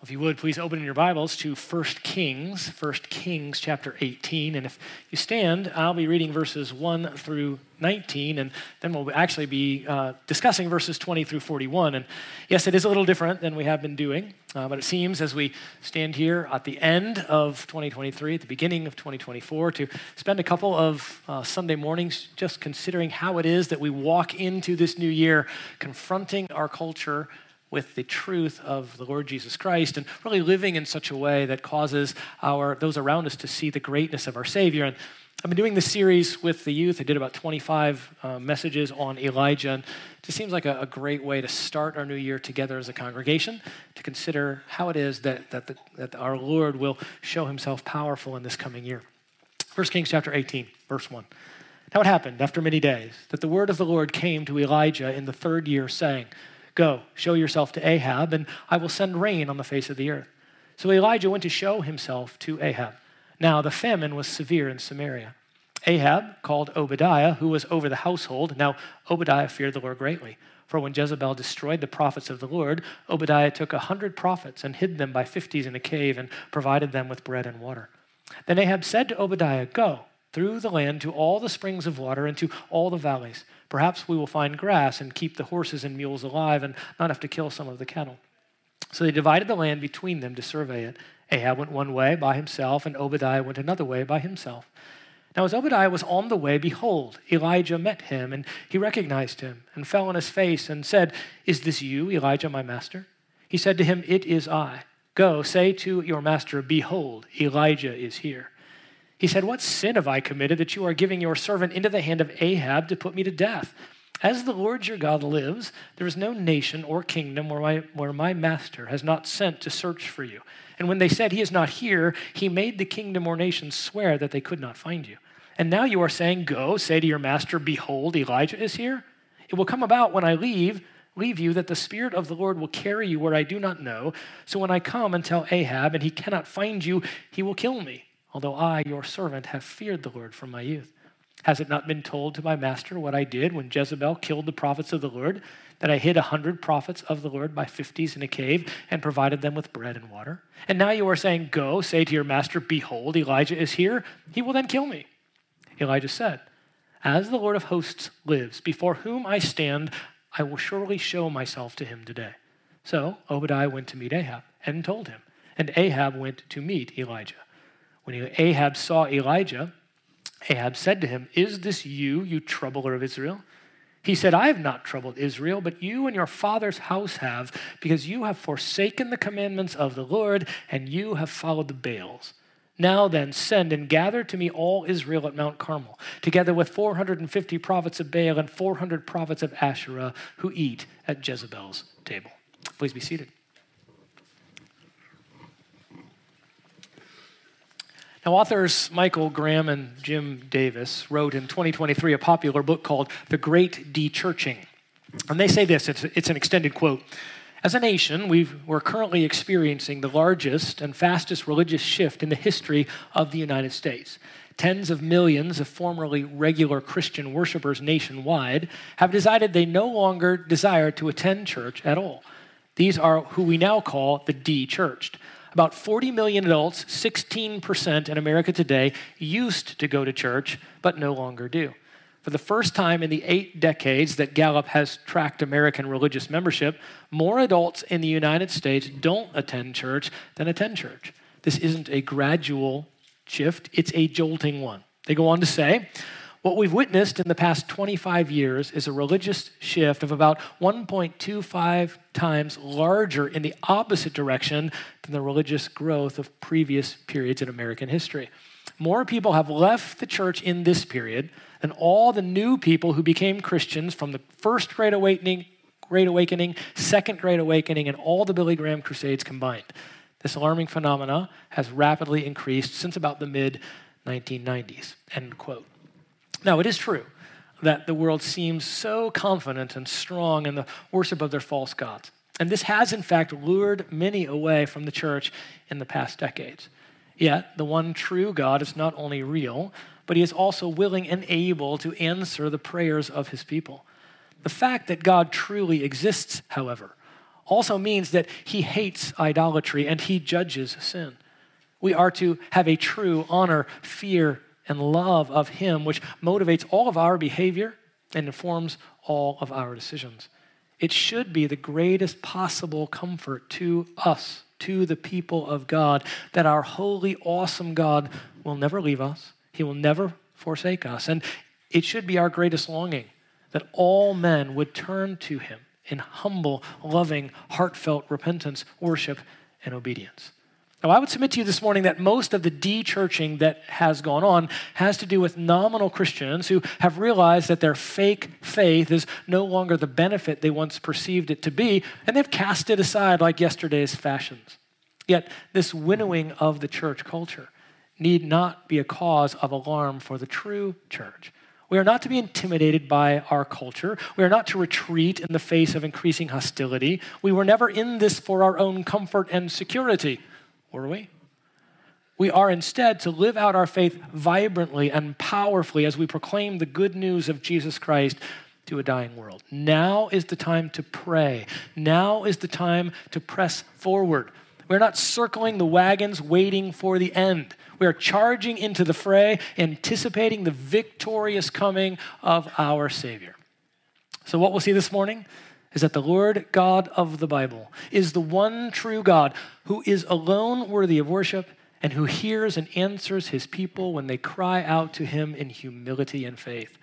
If you would, please open your Bibles to 1 Kings, 1 Kings chapter 18. And if you stand, I'll be reading verses 1 through 19, and then we'll actually be uh, discussing verses 20 through 41. And yes, it is a little different than we have been doing, uh, but it seems as we stand here at the end of 2023, at the beginning of 2024, to spend a couple of uh, Sunday mornings just considering how it is that we walk into this new year, confronting our culture with the truth of the Lord Jesus Christ and really living in such a way that causes our those around us to see the greatness of our Savior. And I've been doing this series with the youth. I did about 25 uh, messages on Elijah. And it just seems like a, a, great way to start our new year together as a congregation to consider how it is that, that, the, that our Lord will show himself powerful in this coming year. 1 Kings chapter 18, verse 1. Now it happened after many days that the word of the Lord came to Elijah in the third year, saying, Go, show yourself to Ahab, and I will send rain on the face of the earth. So Elijah went to show himself to Ahab. Now the famine was severe in Samaria. Ahab called Obadiah, who was over the household. Now Obadiah feared the Lord greatly. For when Jezebel destroyed the prophets of the Lord, Obadiah took a hundred prophets and hid them by fifties in a cave and provided them with bread and water. Then Ahab said to Obadiah, Go through the land to all the springs of water and to all the valleys. Perhaps we will find grass and keep the horses and mules alive and not have to kill some of the cattle. So they divided the land between them to survey it. Ahab went one way by himself, and Obadiah went another way by himself. Now, as Obadiah was on the way, behold, Elijah met him, and he recognized him, and fell on his face, and said, Is this you, Elijah, my master? He said to him, It is I. Go, say to your master, Behold, Elijah is here. He said, What sin have I committed that you are giving your servant into the hand of Ahab to put me to death? As the Lord your God lives, there is no nation or kingdom where my, where my master has not sent to search for you. And when they said, He is not here, he made the kingdom or nation swear that they could not find you. And now you are saying, Go, say to your master, Behold, Elijah is here. It will come about when I leave, leave you, that the Spirit of the Lord will carry you where I do not know. So when I come and tell Ahab, and he cannot find you, he will kill me although I, your servant, have feared the Lord from my youth. Has it not been told to my master what I did when Jezebel killed the prophets of the Lord, that I hid a hundred prophets of the Lord by fifties in a cave and provided them with bread and water? And now you are saying, Go, say to your master, Behold, Elijah is here. He will then kill me. Elijah said, As the Lord of hosts lives, before whom I stand, I will surely show myself to him today. So Obadiah went to meet Ahab and told him, and Ahab went to meet Elijah. When Ahab saw Elijah, Ahab said to him, Is this you, you troubler of Israel? He said, I have not troubled Israel, but you and your father's house have, because you have forsaken the commandments of the Lord, and you have followed the Baals. Now then, send and gather to me all Israel at Mount Carmel, together with 450 prophets of Baal and 400 prophets of Asherah who eat at Jezebel's table. Please be seated. Now, authors Michael Graham and Jim Davis wrote in 2023 a popular book called The Great Dechurching. And they say this it's, it's an extended quote. As a nation, we are currently experiencing the largest and fastest religious shift in the history of the United States. Tens of millions of formerly regular Christian worshipers nationwide have decided they no longer desire to attend church at all. These are who we now call the de churched. About 40 million adults, 16% in America today, used to go to church, but no longer do. For the first time in the eight decades that Gallup has tracked American religious membership, more adults in the United States don't attend church than attend church. This isn't a gradual shift, it's a jolting one. They go on to say, what we've witnessed in the past 25 years is a religious shift of about 1.25 times larger in the opposite direction than the religious growth of previous periods in American history. More people have left the church in this period than all the new people who became Christians from the first Great Awakening, Great Awakening, Second Great Awakening, and all the Billy Graham Crusades combined. This alarming phenomena has rapidly increased since about the mid 1990s. End quote. Now, it is true that the world seems so confident and strong in the worship of their false gods. And this has, in fact, lured many away from the church in the past decades. Yet, the one true God is not only real, but he is also willing and able to answer the prayers of his people. The fact that God truly exists, however, also means that he hates idolatry and he judges sin. We are to have a true honor, fear, and love of him, which motivates all of our behavior and informs all of our decisions. It should be the greatest possible comfort to us, to the people of God, that our holy, awesome God will never leave us. He will never forsake us. And it should be our greatest longing that all men would turn to him in humble, loving, heartfelt repentance, worship, and obedience. Now, I would submit to you this morning that most of the de churching that has gone on has to do with nominal Christians who have realized that their fake faith is no longer the benefit they once perceived it to be, and they've cast it aside like yesterday's fashions. Yet, this winnowing of the church culture need not be a cause of alarm for the true church. We are not to be intimidated by our culture. We are not to retreat in the face of increasing hostility. We were never in this for our own comfort and security, were we? We are instead to live out our faith vibrantly and powerfully as we proclaim the good news of Jesus Christ to a dying world. Now is the time to pray. Now is the time to press forward. We're not circling the wagons waiting for the end. We are charging into the fray, anticipating the victorious coming of our Savior. So, what we'll see this morning is that the Lord God of the Bible is the one true God who is alone worthy of worship and who hears and answers his people when they cry out to him in humility and faith.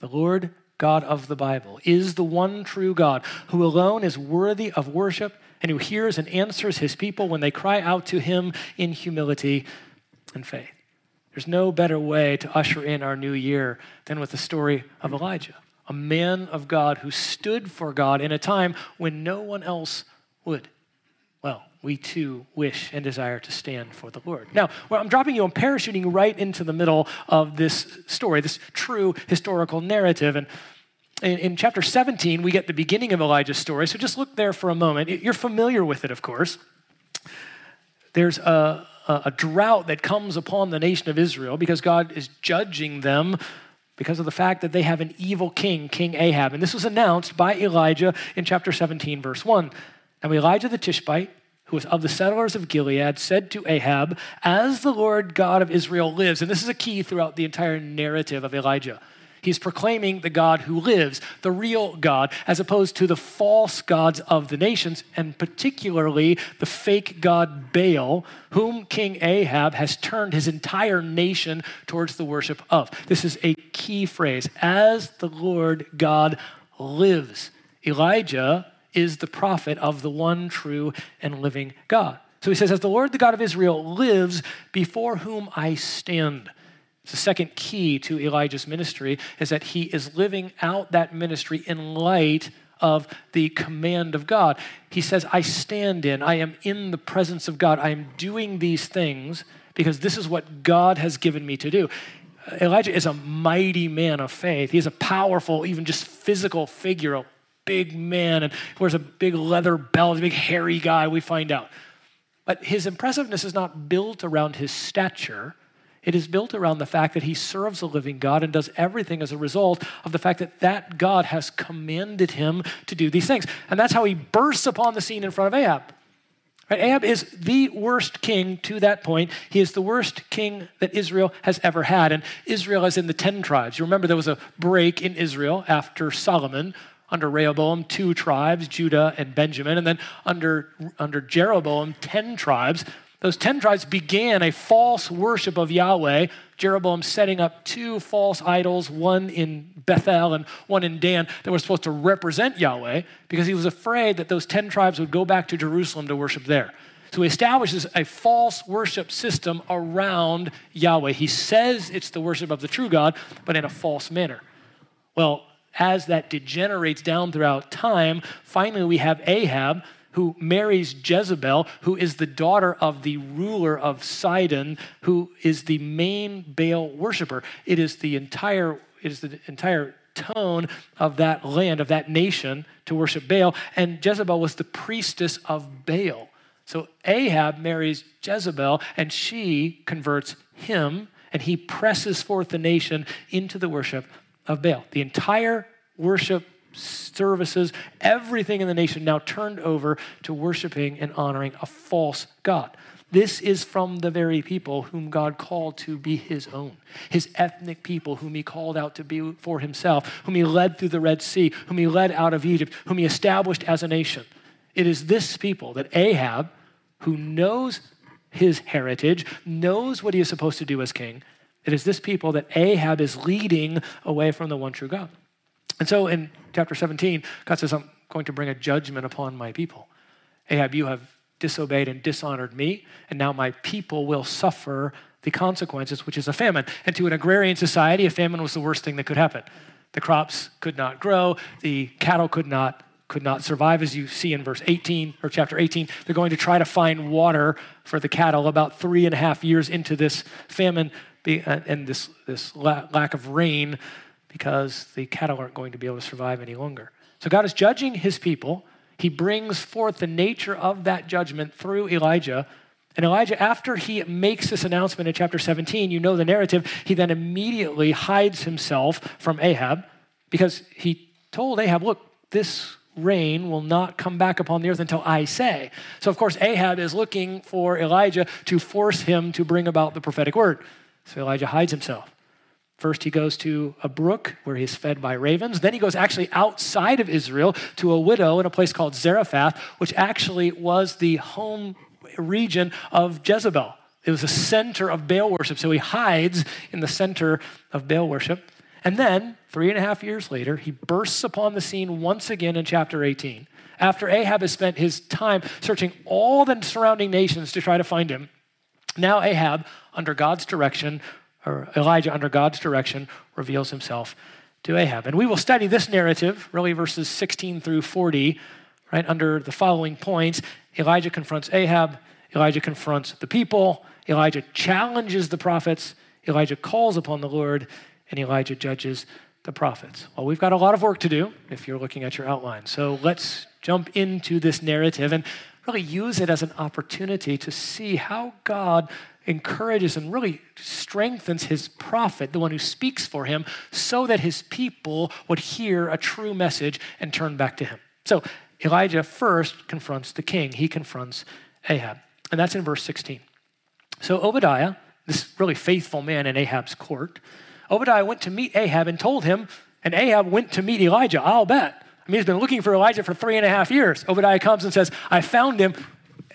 The Lord God of the Bible is the one true God who alone is worthy of worship and who hears and answers his people when they cry out to him in humility and faith. There's no better way to usher in our new year than with the story of Elijah, a man of God who stood for God in a time when no one else would. Well, we too wish and desire to stand for the Lord. Now, well, I'm dropping you, I'm parachuting right into the middle of this story, this true historical narrative. And in, in, chapter 17, we get the beginning of Elijah's story. So just look there for a moment. You're familiar with it, of course. There's a, a drought that comes upon the nation of Israel because God is judging them because of the fact that they have an evil king, King Ahab. And this was announced by Elijah in chapter 17, verse 1. Now, Elijah the Tishbite, who was of the settlers of Gilead, said to Ahab, As the Lord God of Israel lives, and this is a key throughout the entire narrative of Elijah. He's proclaiming the God who lives, the real God, as opposed to the false gods of the nations, and particularly the fake god Baal, whom King Ahab has turned his entire nation towards the worship of. This is a key phrase as the Lord God lives. Elijah is the prophet of the one true and living God. So he says, As the Lord, the God of Israel, lives, before whom I stand. The second key to Elijah's ministry is that he is living out that ministry in light of the command of God. He says, I stand in, I am in the presence of God. I am doing these things because this is what God has given me to do. Elijah is a mighty man of faith. He's a powerful, even just physical figure, a big man, and wears a big leather belt, a big hairy guy, we find out. But his impressiveness is not built around his stature it is built around the fact that he serves a living God and does everything as a result of the fact that that God has commanded him to do these things. And that's how he bursts upon the scene in front of Ahab. Right? Ahab is the worst king to that point. He is the worst king that Israel has ever had. And Israel is in the 10 tribes. You remember there was a break in Israel after Solomon. Under Rehoboam, two tribes, Judah and Benjamin. And then under, under Jeroboam, 10 tribes. Those 10 tribes began a false worship of Yahweh. Jeroboam setting up two false idols, one in Bethel and one in Dan, that were supposed to represent Yahweh because he was afraid that those 10 tribes would go back to Jerusalem to worship there. So he establishes a false worship system around Yahweh. He says it's the worship of the true God, but in a false manner. Well, as that degenerates down throughout time, finally we have Ahab who marries Jezebel, who is the daughter of the ruler of Sidon, who is the main Baal worshiper. It is the entire, it is the entire tone of that land, of that nation to worship Baal. And Jezebel was the priestess of Baal. So Ahab marries Jezebel, and she converts him, and he presses forth the nation into the worship of Baal. The entire worship services, everything in the nation now turned over to worshiping and honoring a false God. This is from the very people whom God called to be his own, his ethnic people, whom he called out to be for himself, whom he led through the Red Sea, whom he led out of Egypt, whom he established as a nation. It is this people that Ahab, who knows his heritage, knows what he is supposed to do as king, it is this people that Ahab is leading away from the one true God. And so in chapter 17, God says, I'm going to bring a judgment upon my people. Ahab, you have disobeyed and dishonored me, and now my people will suffer the consequences, which is a famine. And to an agrarian society, a famine was the worst thing that could happen. The crops could not grow, the cattle could not could not survive, as you see in verse 18 or chapter 18. They're going to try to find water for the cattle about three and a half years into this famine uh, and this, this lack of rain because the cattle aren't going to be able to survive any longer. So God is judging his people he brings forth the nature of that judgment through Elijah. And Elijah, after he makes this announcement in chapter 17, you know the narrative, he then immediately hides himself from Ahab because he told Ahab, Look, this rain will not come back upon the earth until I say. So, of course, Ahab is looking for Elijah to force him to bring about the prophetic word. So Elijah hides himself. First, he goes to a brook where he's fed by ravens. Then he goes actually outside of Israel to a widow in a place called Zarephath, which actually was the home region of Jezebel. It was the center of Baal worship. So he hides in the center of Baal worship. And then, three and a half years later, he bursts upon the scene once again in chapter 18. After Ahab has spent his time searching all the surrounding nations to try to find him, now Ahab, under God's direction, or Elijah, under God's direction, reveals himself to Ahab. And we will study this narrative, really verses 16 through 40, right, under the following points. Elijah confronts Ahab, Elijah confronts the people, Elijah challenges the prophets, Elijah calls upon the Lord, and Elijah judges the prophets. Well, we've got a lot of work to do if you're looking at your outline. So let's jump into this narrative and really use it as an opportunity to see how God encourages and really strengthens his prophet, the one who speaks for him, so that his people would hear a true message and turn back to him. So Elijah first confronts the king, he confronts Ahab. And that's in verse 16. So Obadiah, this really faithful man in Ahab's court, Obadiah went to meet Ahab and told him, and Ahab went to meet Elijah, I'll bet. I mean, he's been looking for Elijah for three and a half years. Obadiah comes and says, I found him.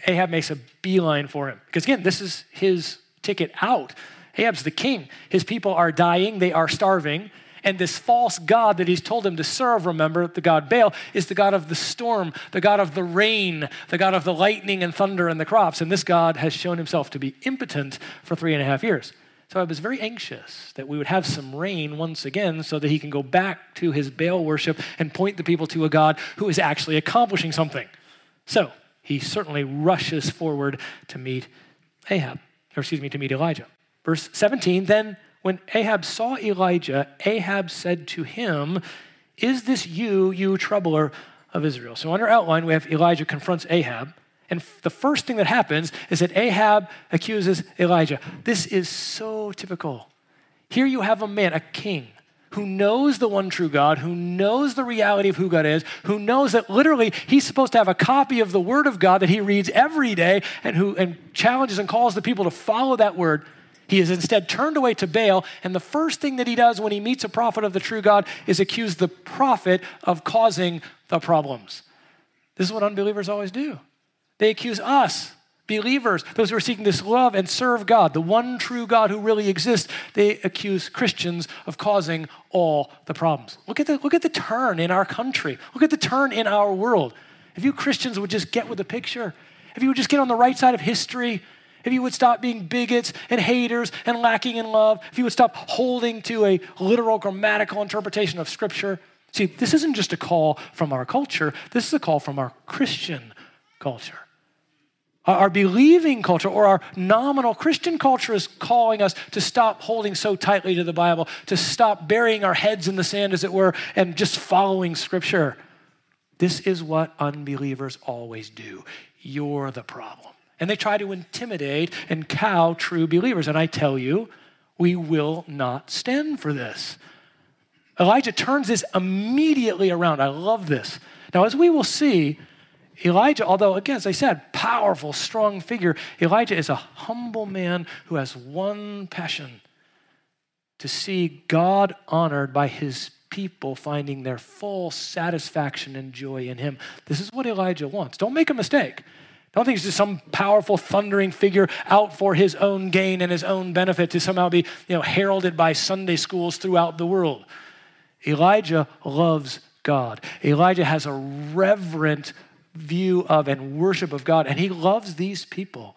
Ahab makes a beeline for him. Because again, this is his ticket out. Ahab's the king. His people are dying, they are starving. And this false God that he's told him to serve, remember, the God Baal, is the God of the storm, the God of the rain, the God of the lightning and thunder and the crops. And this God has shown himself to be impotent for three and a half years. So I was very anxious that we would have some rain once again so that he can go back to his Baal worship and point the people to a God who is actually accomplishing something. So he certainly rushes forward to meet Ahab, or excuse me, to meet Elijah. Verse 17 Then when Ahab saw Elijah, Ahab said to him, Is this you, you troubler of Israel? So, on our outline, we have Elijah confronts Ahab. And the first thing that happens is that Ahab accuses Elijah. This is so typical. Here you have a man, a king, who knows the one true God, who knows the reality of who God is, who knows that literally he's supposed to have a copy of the Word of God that he reads every day and who and challenges and calls the people to follow that word. He is instead turned away to Baal, and the first thing that he does when he meets a prophet of the true God is accuse the prophet of causing the problems. This is what unbelievers always do. They accuse us believers, those who are seeking to love and serve God, the one true God who really exists, they accuse Christians of causing all the problems. Look at the, look at the turn in our country. Look at the turn in our world. If you Christians would just get with the picture, if you would just get on the right side of history, if you would stop being bigots and haters and lacking in love, if you would stop holding to a literal grammatical interpretation of Scripture. See, this isn't just a call from our culture, this is a call from our Christian culture. Our believing culture or our nominal Christian culture is calling us to stop holding so tightly to the Bible, to stop burying our heads in the sand, as it were, and just following Scripture. This is what unbelievers always do. You're the problem. And they try to intimidate and cow true believers. And I tell you, we will not stand for this. Elijah turns this immediately around. I love this. Now, as we will see, Elijah, although, again, as I said, powerful, strong figure, Elijah is a humble man who has one passion to see God honored by his people finding their full satisfaction and joy in him. This is what Elijah wants. Don't make a mistake. Don't think he's just some powerful, thundering figure out for his own gain and his own benefit to somehow be you know, heralded by Sunday schools throughout the world. Elijah loves God. Elijah has a reverent view of and worship of God, and he loves these people.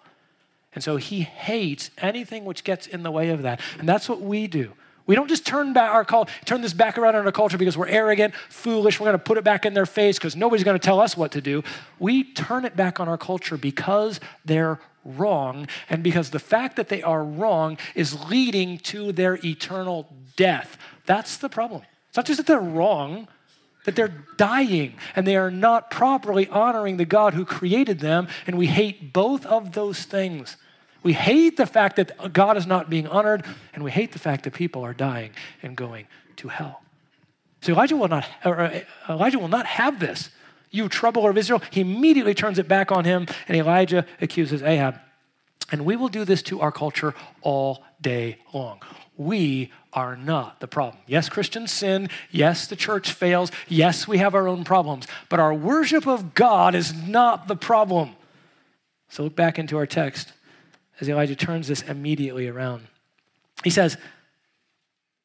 And so he hates anything which gets in the way of that. And that's what we do. We don't just turn back our call, turn this back around on our culture because we're arrogant, foolish, we're going to put it back in their face because nobody's going to tell us what to do. We turn it back on our culture because they're wrong and because the fact that they are wrong is leading to their eternal death. That's the problem. It's not just that they're wrong, that they're dying and they are not properly honoring the God who created them, and we hate both of those things. We hate the fact that God is not being honored, and we hate the fact that people are dying and going to hell. So Elijah will not, uh, Elijah will not have this. You troubler of Israel. He immediately turns it back on him, and Elijah accuses Ahab. And we will do this to our culture all day long. We are not the problem. Yes, Christians sin. Yes, the church fails. Yes, we have our own problems. But our worship of God is not the problem. So look back into our text as Elijah turns this immediately around. He says,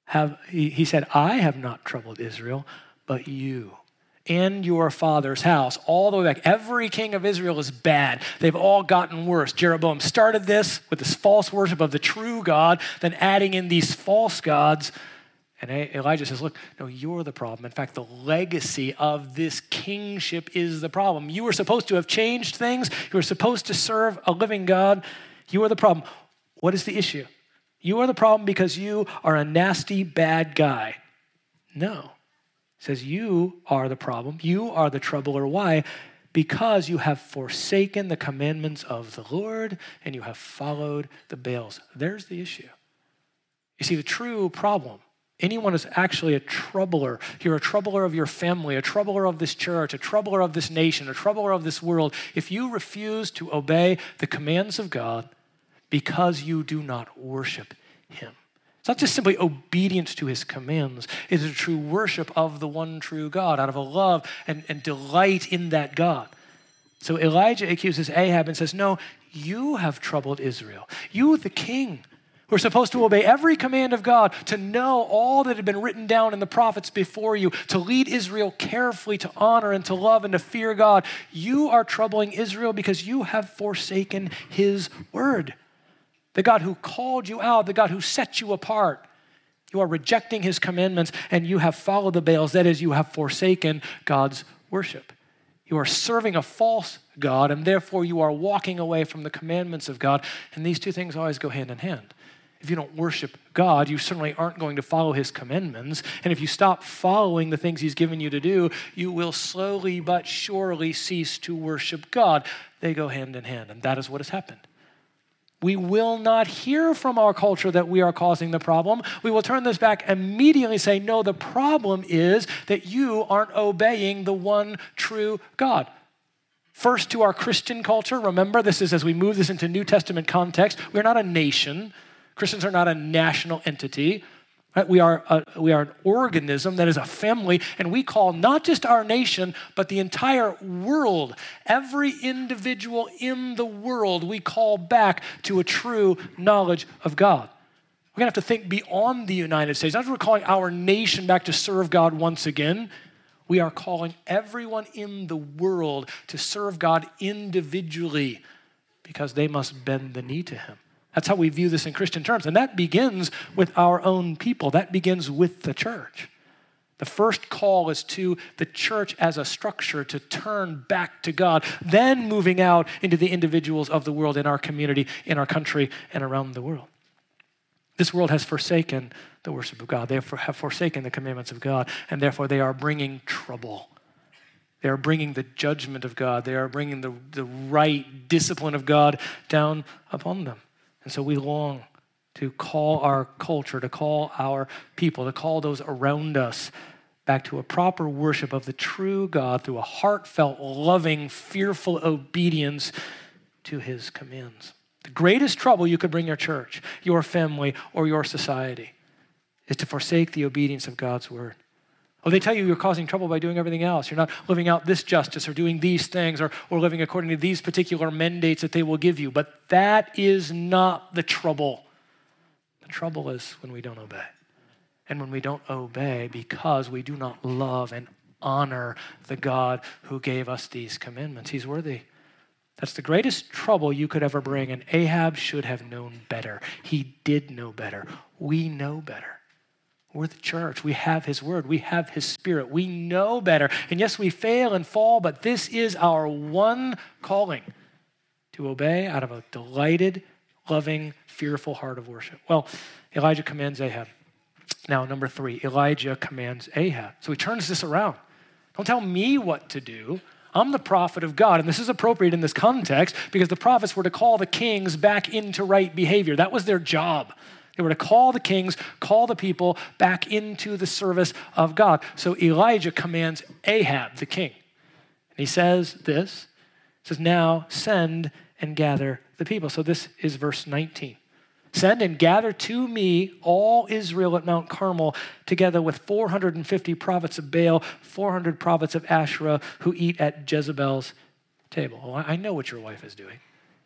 have, he, he said, I have not troubled Israel, but you and your father's house, all the way back. Every king of Israel is bad. They've all gotten worse. Jeroboam started this with this false worship of the true God, then adding in these false gods. And Elijah says, Look, no, you're the problem. In fact, the legacy of this kingship is the problem. You were supposed to have changed things, you were supposed to serve a living God. You are the problem. What is the issue? You are the problem because you are a nasty, bad guy. No. Says you are the problem. You are the troubler. Why? Because you have forsaken the commandments of the Lord and you have followed the Baals. There's the issue. You see, the true problem Anyone is actually a troubler. You're a troubler of your family, a troubler of this church, a troubler of this nation, a troubler of this world. If you refuse to obey the commands of God because you do not worship Him, it's not just simply obedience to His commands, it is a true worship of the one true God out of a love and, and delight in that God. So Elijah accuses Ahab and says, No, you have troubled Israel. You, the king who are supposed to obey every command of God, to know all that had been written down in the prophets before you, to lead Israel carefully, to honor and to love and to fear God. You are troubling Israel because you have forsaken his word. The God who called you out, the God who set you apart. You are rejecting his commandments and you have followed the Baals. That is, you have forsaken God's worship. You are serving a false God, and therefore you are walking away from the commandments of God. And these two things always go hand in hand. If you don't worship God, you certainly aren't going to follow his commandments. And if you stop following the things he's given you to do, you will slowly but surely cease to worship God. They go hand in hand, and that is what has happened. We will not hear from our culture that we are causing the problem. We will turn this back immediately say, No, the problem is that you aren't obeying the one true God. First, to our Christian culture, remember, this is as we move this into New Testament context, we're not a nation. Christians are not a national entity. Right? We, are a, we are an organism that is a family, and we call not just our nation, but the entire world, every individual in the world, we call back to a true knowledge of God. We're going to have to think beyond the United States. Not just we're calling our nation back to serve God once again. We are calling everyone in the world to serve God individually because they must bend the knee to Him. That's how we view this in Christian terms. And that begins with our own people, that begins with the church. The first call is to the church as a structure to turn back to God, then moving out into the individuals of the world in our community, in our country, and around the world. This world has forsaken the worship of God. They have forsaken the commandments of God, and therefore they are bringing trouble. They are bringing the judgment of God. They are bringing the, the right discipline of God down upon them. And so we long to call our culture, to call our people, to call those around us back to a proper worship of the true God through a heartfelt, loving, fearful obedience to his commands. The greatest trouble you could bring your church, your family, or your society is to forsake the obedience of God's word. Oh, they tell you you're causing trouble by doing everything else. You're not living out this justice or doing these things or, or living according to these particular mandates that they will give you. But that is not the trouble. The trouble is when we don't obey. And when we don't obey because we do not love and honor the God who gave us these commandments. He's worthy. That's the greatest trouble you could ever bring. And Ahab should have known better. He did know better. We know better. We're the church. We have His Word. We have His Spirit. We know better. And yes, we fail and fall, but this is our one calling to obey out of a delighted, loving, fearful heart of worship. Well, Elijah commands Ahab. Now, number three, Elijah commands Ahab. So he turns this around. Don't tell me what to do. I'm the prophet of God. And this is appropriate in this context because the prophets were to call the kings back into right behavior. That was their job. They were to call the kings, call the people back into the service of God. So Elijah commands Ahab, the king. And he says this he says, Now send and gather the people. So this is verse 19. Send and gather to me all Israel at Mount Carmel, together with 450 prophets of Baal, 400 prophets of Asherah, who eat at Jezebel's table. I know what your wife is doing.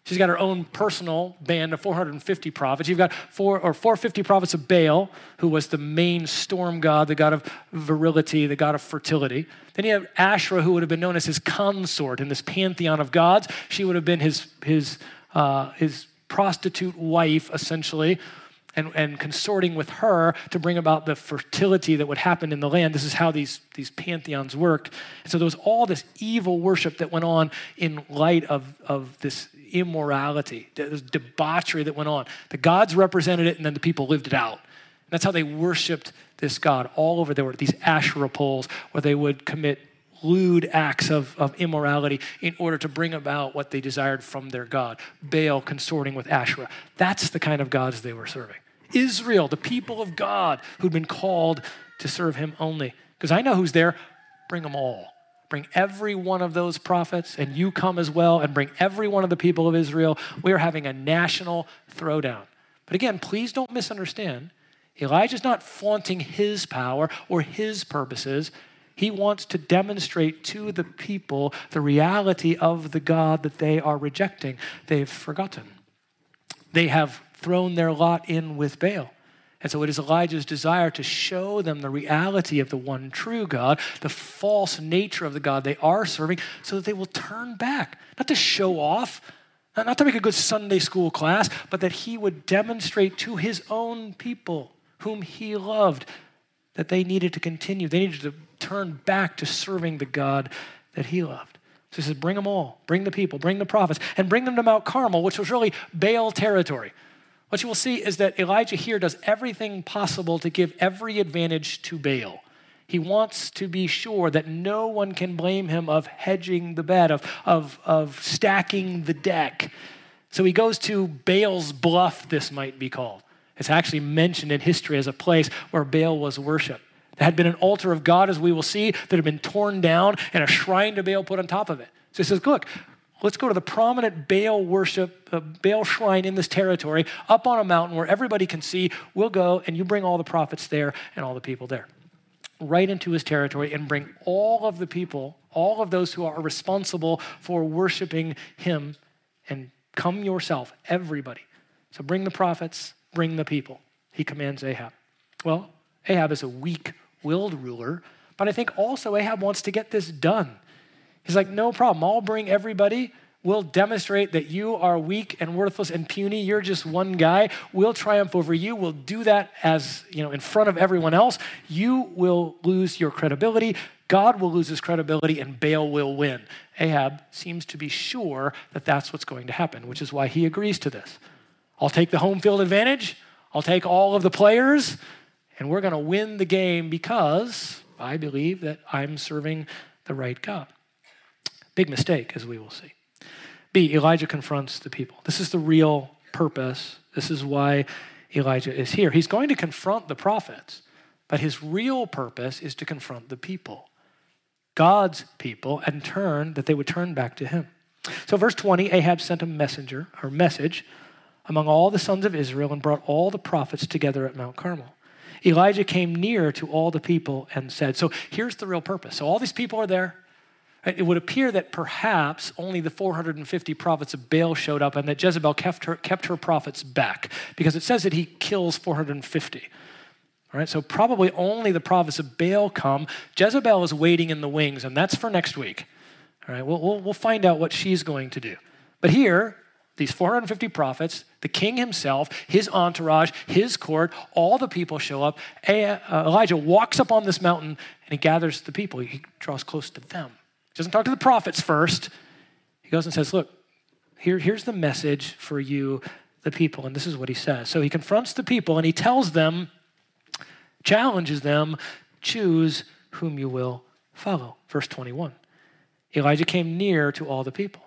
She's got her own personal band of 450 prophets. You've got four or 450 prophets of Baal, who was the main storm god, the god of virility, the god of fertility. Then you have Asherah, who would have been known as his consort in this pantheon of gods. She would have been his his uh, his prostitute wife, essentially, and, and consorting with her to bring about the fertility that would happen in the land. This is how these, these pantheons worked. And so there was all this evil worship that went on in light of, of this immorality, this debauchery that went on. The gods represented it, and then the people lived it out. And that's how they worshiped this God all over. There were these Asherah poles where they would commit lewd acts of, of immorality in order to bring about what they desired from their God. Baal consorting with Asherah. That's the kind of gods they were serving. Israel, the people of God who'd been called to serve him only. Because I know who's there. Bring them all. Bring every one of those prophets, and you come as well, and bring every one of the people of Israel. We are having a national throwdown. But again, please don't misunderstand. Elijah's not flaunting his power or his purposes. He wants to demonstrate to the people the reality of the God that they are rejecting. They've forgotten. They have thrown their lot in with Baal. And so it is Elijah's desire to show them the reality of the one true God, the false nature of the God they are serving, so that they will turn back. Not to show off, not to make a good Sunday school class, but that he would demonstrate to his own people, whom he loved, that they needed to continue. They needed to turn back to serving the God that he loved. So he says, Bring them all, bring the people, bring the prophets, and bring them to Mount Carmel, which was really Baal territory. What you will see is that Elijah here does everything possible to give every advantage to Baal. He wants to be sure that no one can blame him of hedging the bet, of, of, of stacking the deck. So he goes to Baal's bluff, this might be called. It's actually mentioned in history as a place where Baal was worshiped. There had been an altar of God, as we will see, that had been torn down and a shrine to Baal put on top of it. So he says, Look, Let's go to the prominent Baal worship, uh, Baal shrine in this territory, up on a mountain where everybody can see. We'll go and you bring all the prophets there and all the people there. Right into his territory and bring all of the people, all of those who are responsible for worshiping him, and come yourself, everybody. So bring the prophets, bring the people. He commands Ahab. Well, Ahab is a weak willed ruler, but I think also Ahab wants to get this done. He's like, no problem. I'll bring everybody. We'll demonstrate that you are weak and worthless and puny. You're just one guy. We'll triumph over you. We'll do that as, you know, in front of everyone else. You will lose your credibility. God will lose his credibility and Baal will win. Ahab seems to be sure that that's what's going to happen, which is why he agrees to this. I'll take the home field advantage. I'll take all of the players, and we're going to win the game because I believe that I'm serving the right God. Big mistake, as we will see. B, Elijah confronts the people. This is the real purpose. This is why Elijah is here. He's going to confront the prophets, but his real purpose is to confront the people, God's people, and turn that they would turn back to him. So, verse 20 Ahab sent a messenger or message among all the sons of Israel and brought all the prophets together at Mount Carmel. Elijah came near to all the people and said, So here's the real purpose. So all these people are there. It would appear that perhaps only the 450 prophets of Baal showed up and that Jezebel kept her, kept her prophets back because it says that he kills 450. All right, so probably only the prophets of Baal come. Jezebel is waiting in the wings, and that's for next week. All right, we'll, we'll, we'll find out what she's going to do. But here, these 450 prophets, the king himself, his entourage, his court, all the people show up. Uh, Elijah walks up on this mountain and he gathers the people. He draws close to them. Doesn't talk to the prophets first. He goes and says, Look, here, here's the message for you, the people. And this is what he says. So he confronts the people and he tells them, challenges them, choose whom you will follow. Verse 21. Elijah came near to all the people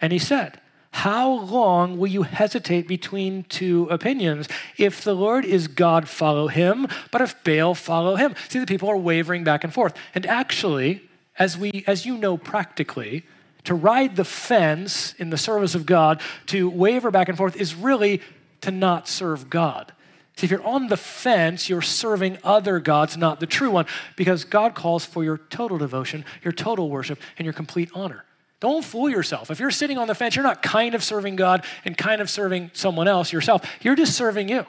and he said, how long will you hesitate between two opinions? If the Lord is God, follow him, but if Baal, follow him. See, the people are wavering back and forth. And actually, as we as you know practically, to ride the fence in the service of God, to waver back and forth is really to not serve God. See, if you're on the fence, you're serving other gods, not the true one, because God calls for your total devotion, your total worship, and your complete honor. Don't fool yourself. If you're sitting on the fence, you're not kind of serving God and kind of serving someone else, yourself. You're just serving you.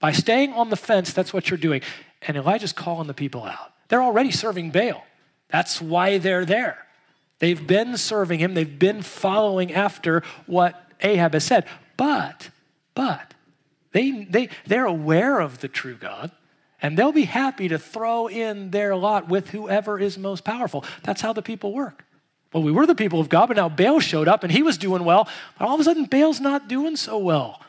By staying on the fence, that's what you're doing. And Elijah's calling the people out. They're already serving Baal. That's why they're there. They've been serving him, they've been following after what Ahab has said. But, but, they, they, they're aware of the true God, and they'll be happy to throw in their lot with whoever is most powerful. That's how the people work. Well, we were the people of God, but now Baal showed up and he was doing well. But all of a sudden, Baal's not doing so well.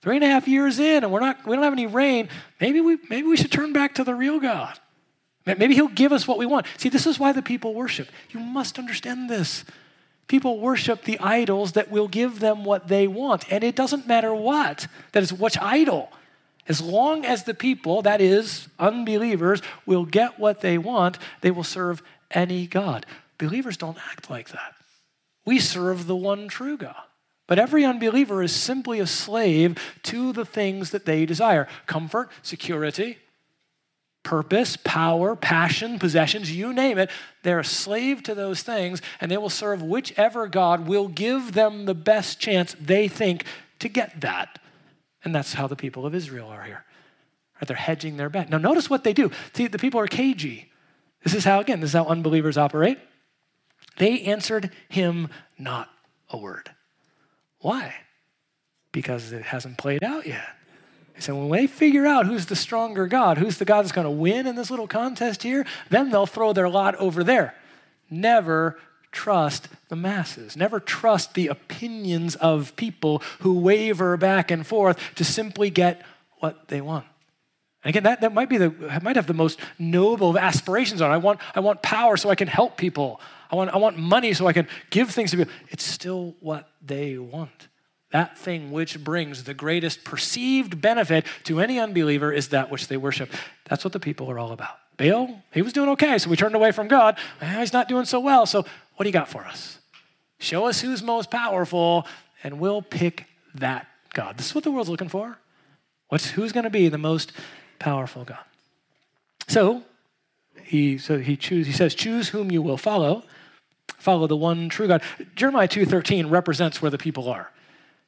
Three and a half years in, and we're not, we don't have any rain. Maybe we, maybe we should turn back to the real God. Maybe he'll give us what we want. See, this is why the people worship. You must understand this. People worship the idols that will give them what they want. And it doesn't matter what, that is, which idol. As long as the people, that is, unbelievers, will get what they want, they will serve any God. Believers don't act like that. We serve the one true God. But every unbeliever is simply a slave to the things that they desire comfort, security, purpose, power, passion, possessions, you name it. They're a slave to those things, and they will serve whichever God will give them the best chance they think to get that. And that's how the people of Israel are here. Right? They're hedging their bet. Now, notice what they do. See, the people are cagey. This is how, again, this is how unbelievers operate. They answered him not a word. Why? Because it hasn't played out yet. So when they figure out who's the stronger God, who's the God that's going to win in this little contest here, then they'll throw their lot over there. Never trust the masses. Never trust the opinions of people who waver back and forth to simply get what they want. And again, that, that might be the might have the most noble of aspirations on. I want, I want power so I can help people. I want, I want money so I can give things to people. It's still what they want. That thing which brings the greatest perceived benefit to any unbeliever is that which they worship. That's what the people are all about. Baal, he was doing okay, so we turned away from God. Well, he's not doing so well, so what do you got for us? Show us who's most powerful, and we'll pick that God. This is what the world's looking for. What's, who's going to be the most powerful God? So he, so he, choose, he says, choose whom you will follow follow the one true God. Jeremiah 2:13 represents where the people are.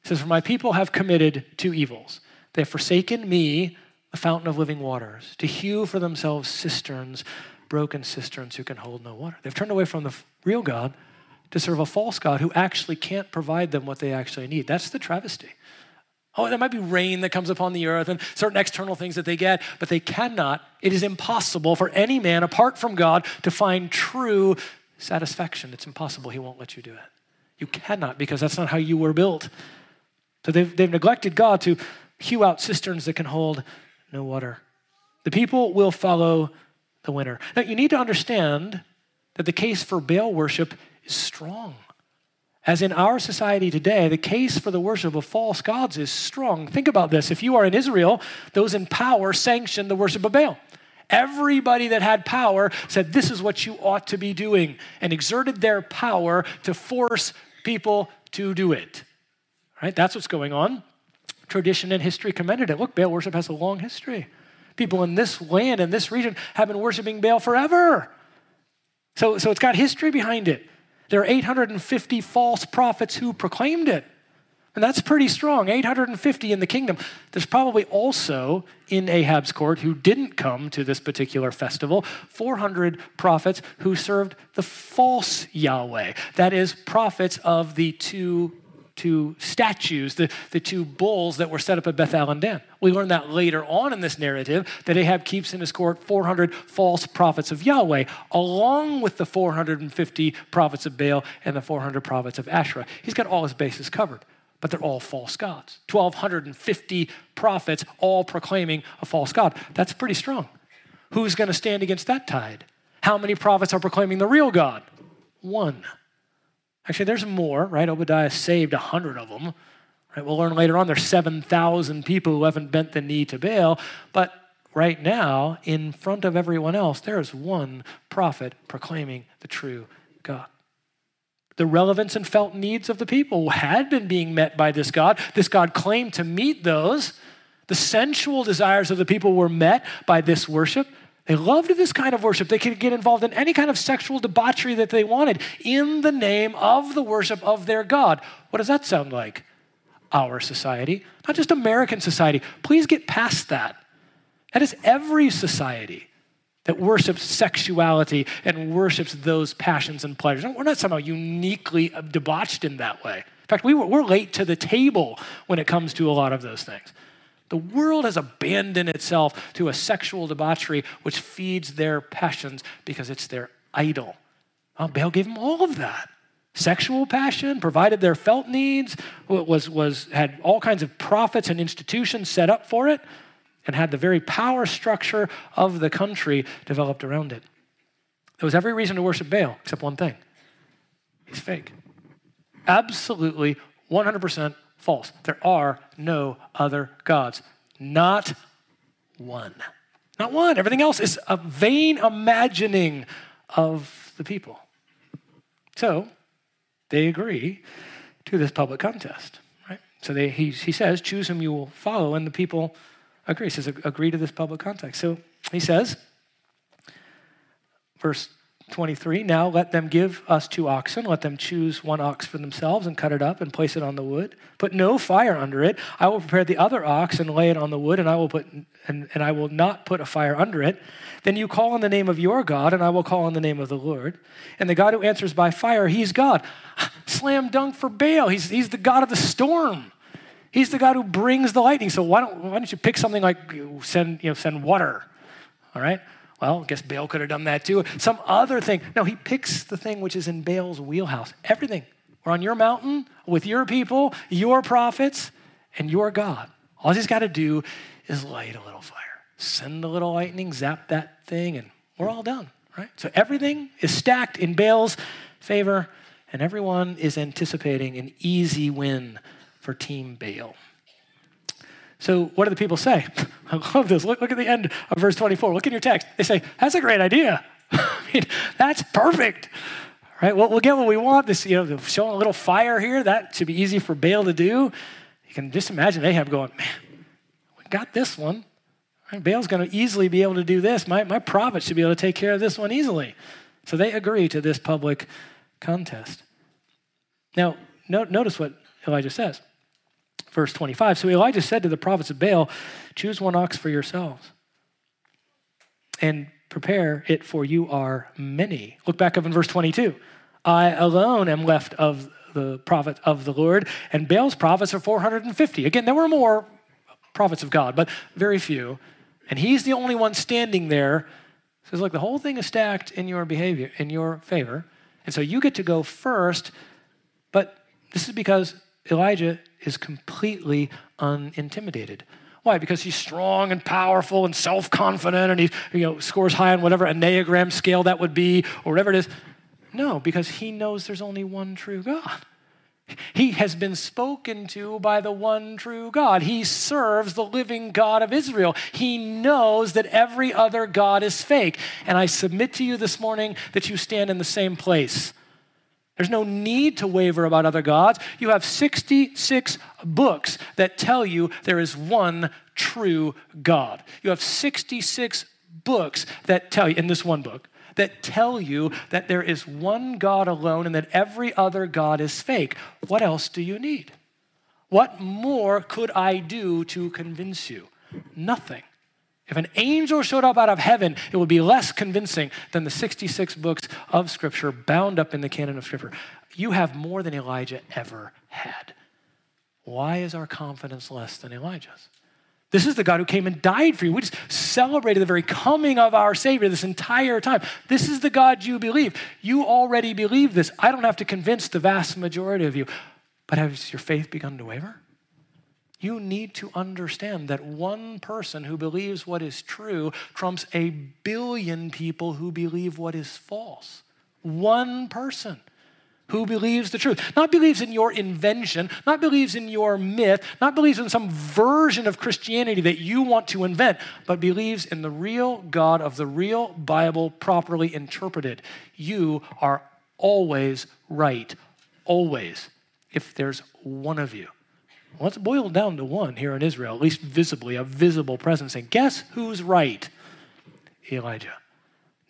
It says, "For my people have committed two evils. They have forsaken me, the fountain of living waters, to hew for themselves cisterns, broken cisterns who can hold no water. They've turned away from the real God to serve a false God who actually can't provide them what they actually need. That's the travesty. Oh, there might be rain that comes upon the earth and certain external things that they get, but they cannot, it is impossible for any man apart from God to find true satisfaction. It's impossible. He won't let you do it. You cannot because that's not how you were built. So they've, they've neglected God to hew out cisterns that can hold no water. The people will follow the winner. Now, you need to understand that the case for Baal worship is strong. As in our society today, the case for the worship of false gods is strong. Think about this. If you are in Israel, those in power sanction the worship of Baal. Everybody that had power said, This is what you ought to be doing, and exerted their power to force people to do it. Right? That's what's going on. Tradition and history commended it. Look, Baal worship has a long history. People in this land, in this region, have been worshiping Baal forever. So, so it's got history behind it. There are 850 false prophets who proclaimed it. And that's pretty strong, 850 in the kingdom. There's probably also in Ahab's court who didn't come to this particular festival, 400 prophets who served the false Yahweh. That is, prophets of the two two statues, the, the two bulls that were set up at Bethel and Dan. We learn that later on in this narrative that Ahab keeps in his court 400 false prophets of Yahweh, along with the 450 prophets of Baal and the 400 prophets of Asherah. He's got all his bases covered, but they're all false gods. 1,250 prophets all proclaiming a false God. That's pretty strong. Who's going to stand against that tide? How many prophets are proclaiming the real God? One. Actually, there's more, right? Obadiah saved a hundred of them. Right? We'll learn later on there's 7,000 people who haven't bent the knee to Baal. But right now, in front of everyone else, there is one prophet proclaiming the true God. The relevance and felt needs of the people had been being met by this God. This God claimed to meet those. The sensual desires of the people were met by this worship. They loved this kind of worship. They could get involved in any kind of sexual debauchery that they wanted in the name of the worship of their God. What does that sound like? Our society, not just American society. Please get past that. That is every society that worships sexuality and worships those passions and pleasures. We're not somehow uniquely debauched in that way. In fact, we were, we're late to the table when it comes to a lot of those things. The world has abandoned itself to a sexual debauchery which feeds their passions because it's their idol. Well, Baal gave them all of that. Sexual passion, provided their felt needs, was, was, had all kinds of prophets and institutions set up for it, and had the very power structure of the country developed around it. There was every reason to worship Baal except one thing he's fake. Absolutely 100% false. There are no other gods. Not one. Not one. Everything else is a vain imagining of the people. So they agree to this public contest, right? So they, he, he says, choose whom you will follow, and the people agree. He says, agree to this public contest. So he says, verse 23 Now let them give us two oxen. Let them choose one ox for themselves and cut it up and place it on the wood. Put no fire under it. I will prepare the other ox and lay it on the wood, and I will put and, and I will not put a fire under it. Then you call on the name of your God, and I will call on the name of the Lord. And the God who answers by fire, he's God. Slam dunk for Baal. He's, he's the God of the storm. He's the God who brings the lightning. So why don't, why don't you pick something like send, you know, send water? All right? Well, I guess Baal could have done that too. Some other thing. No, he picks the thing which is in Baal's wheelhouse. Everything. We're on your mountain with your people, your prophets, and your God. All he's got to do is light a little fire. Send a little lightning, zap that thing, and we're all done, right? So everything is stacked in Baal's favor, and everyone is anticipating an easy win for Team Baal. So, what do the people say? I love this. Look, look at the end of verse 24. Look in your text. They say, That's a great idea. I mean, that's perfect. Right? Well, we'll get what we want. This, you know, showing a little fire here, that should be easy for Baal to do. You can just imagine Ahab going, Man, we got this one. Right? Baal's going to easily be able to do this. My, my prophet should be able to take care of this one easily. So they agree to this public contest. Now, no, notice what Elijah says verse 25. So Elijah said to the prophets of Baal, Choose one ox for yourselves and prepare it, for you are many. Look back up in verse 22. I alone am left of the prophet of the Lord, and Baal's prophets are 450. Again, there were more prophets of God, but very few. And he's the only one standing there. Says, look, the whole thing is stacked in your behavior, in your favor. And so you get to go first, but this is because Elijah is completely unintimidated. Why? Because he's strong and powerful and self confident and he you know, scores high on whatever Enneagram scale that would be or whatever it is. No, because he knows there's only one true God. He has been spoken to by the one true God. He serves the living God of Israel. He knows that every other God is fake. And I submit to you this morning that you stand in the same place. There's no need to waver about other gods. You have 66 books that tell you there is one true God. You have 66 books that tell you, in this one book, that tell you that there is one God alone and that every other God is fake. What else do you need? What more could I do to convince you? Nothing. If an angel showed up out of heaven, it would be less convincing than the 66 books of Scripture bound up in the canon of Scripture. You have more than Elijah ever had. Why is our confidence less than Elijah's? This is the God who came and died for you. We just celebrated the very coming of our Savior this entire time. This is the God you believe. You already believe this. I don't have to convince the vast majority of you. But has your faith begun to waver? You need to understand that one person who believes what is true trumps a billion people who believe what is false. One person who believes the truth. Not believes in your invention, not believes in your myth, not believes in some version of Christianity that you want to invent, but believes in the real God of the real Bible properly interpreted. You are always right, always, if there's one of you. Well, let's boil down to one here in Israel, at least visibly, a visible presence. And guess who's right? Elijah.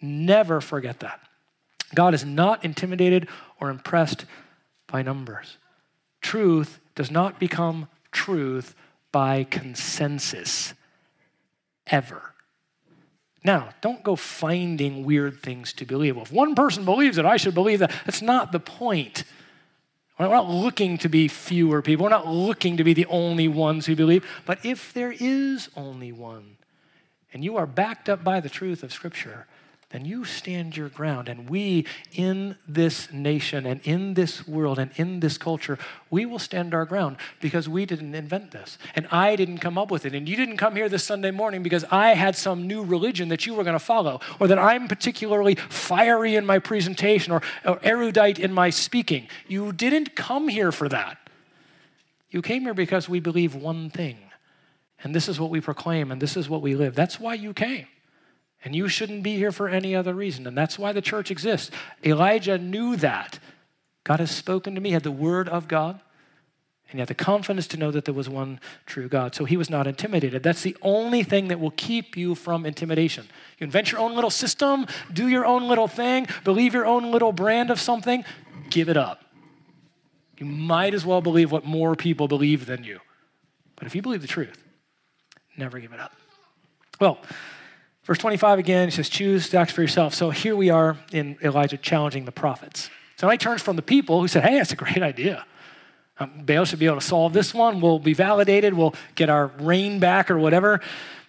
Never forget that. God is not intimidated or impressed by numbers. Truth does not become truth by consensus, ever. Now, don't go finding weird things to believe. Well, if one person believes it, I should believe that. That's not the point. We're not looking to be fewer people. We're not looking to be the only ones who believe. But if there is only one, and you are backed up by the truth of Scripture, then you stand your ground. And we in this nation and in this world and in this culture, we will stand our ground because we didn't invent this. And I didn't come up with it. And you didn't come here this Sunday morning because I had some new religion that you were going to follow or that I'm particularly fiery in my presentation or, or erudite in my speaking. You didn't come here for that. You came here because we believe one thing. And this is what we proclaim and this is what we live. That's why you came. And you shouldn't be here for any other reason. And that's why the church exists. Elijah knew that. God has spoken to me, had the word of God, and he had the confidence to know that there was one true God. So he was not intimidated. That's the only thing that will keep you from intimidation. You invent your own little system, do your own little thing, believe your own little brand of something, give it up. You might as well believe what more people believe than you. But if you believe the truth, never give it up. Well, Verse 25 again, he says, Choose to act for yourself. So here we are in Elijah challenging the prophets. So now he turns from the people who said, Hey, that's a great idea. Um, Baal should be able to solve this one. We'll be validated. We'll get our rain back or whatever,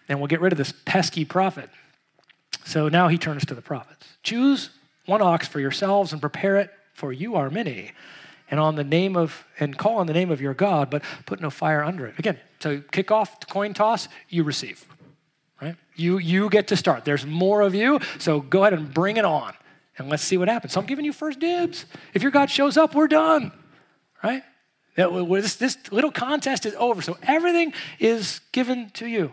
and we'll get rid of this pesky prophet. So now he turns to the prophets. Choose one ox for yourselves and prepare it, for you are many. And on the name of and call on the name of your God, but put no fire under it. Again, so kick off the coin toss, you receive right? You, you get to start. There's more of you, so go ahead and bring it on. And let's see what happens. So I'm giving you first dibs. If your God shows up, we're done, right? This, this little contest is over. So everything is given to you.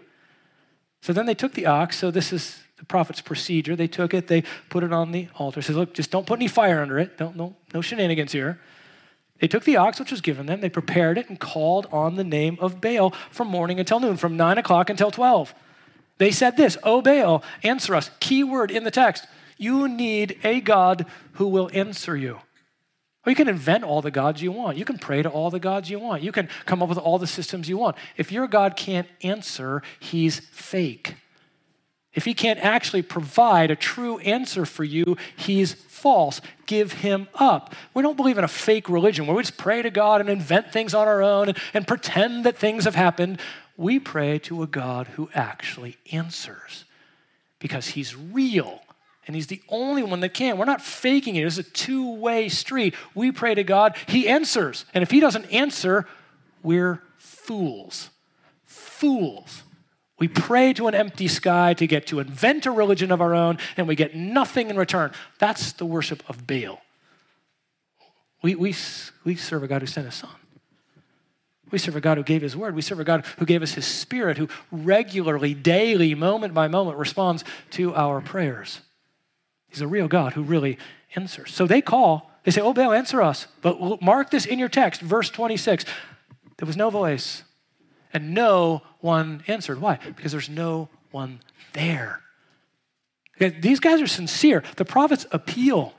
So then they took the ox. So this is the prophet's procedure. They took it, they put it on the altar. Says, look, just don't put any fire under it. Don't, no, no shenanigans here. They took the ox which was given them, they prepared it, and called on the name of Baal from morning until noon, from nine o'clock until 12. They said this, O Baal, answer us. Key word in the text. You need a God who will answer you. Or you can invent all the gods you want. You can pray to all the gods you want. You can come up with all the systems you want. If your God can't answer, he's fake. If he can't actually provide a true answer for you, he's false. Give him up. We don't believe in a fake religion where we just pray to God and invent things on our own and, and pretend that things have happened we pray to a God who actually answers because he's real and he's the only one that can. We're not faking it. It's a two way street. We pray to God, he answers. And if he doesn't answer, we're fools. Fools. We pray to an empty sky to get to invent a religion of our own, and we get nothing in return. That's the worship of Baal. We, we, we serve a God who sent his son. We serve a God who gave his word. We serve a God who gave us his spirit, who regularly, daily, moment by moment responds to our prayers. He's a real God who really answers. So they call, they say, Oh, Baal, answer us. But mark this in your text, verse 26. There was no voice, and no one answered. Why? Because there's no one there. These guys are sincere. The prophets appeal.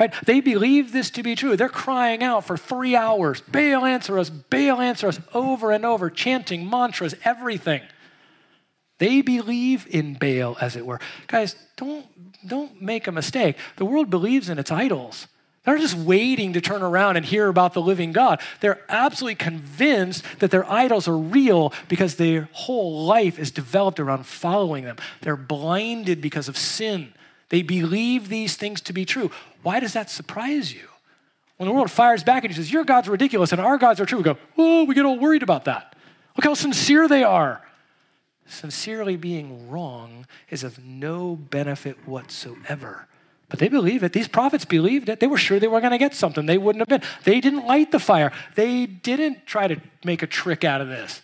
Right? They believe this to be true. They're crying out for three hours Baal, answer us, Baal, answer us, over and over, chanting mantras, everything. They believe in Baal, as it were. Guys, don't, don't make a mistake. The world believes in its idols. They're just waiting to turn around and hear about the living God. They're absolutely convinced that their idols are real because their whole life is developed around following them. They're blinded because of sin. They believe these things to be true. Why does that surprise you? When the world fires back and says, Your God's ridiculous and our gods are true, we go, Oh, we get all worried about that. Look how sincere they are. Sincerely being wrong is of no benefit whatsoever. But they believe it. These prophets believed it. They were sure they were going to get something. They wouldn't have been. They didn't light the fire. They didn't try to make a trick out of this.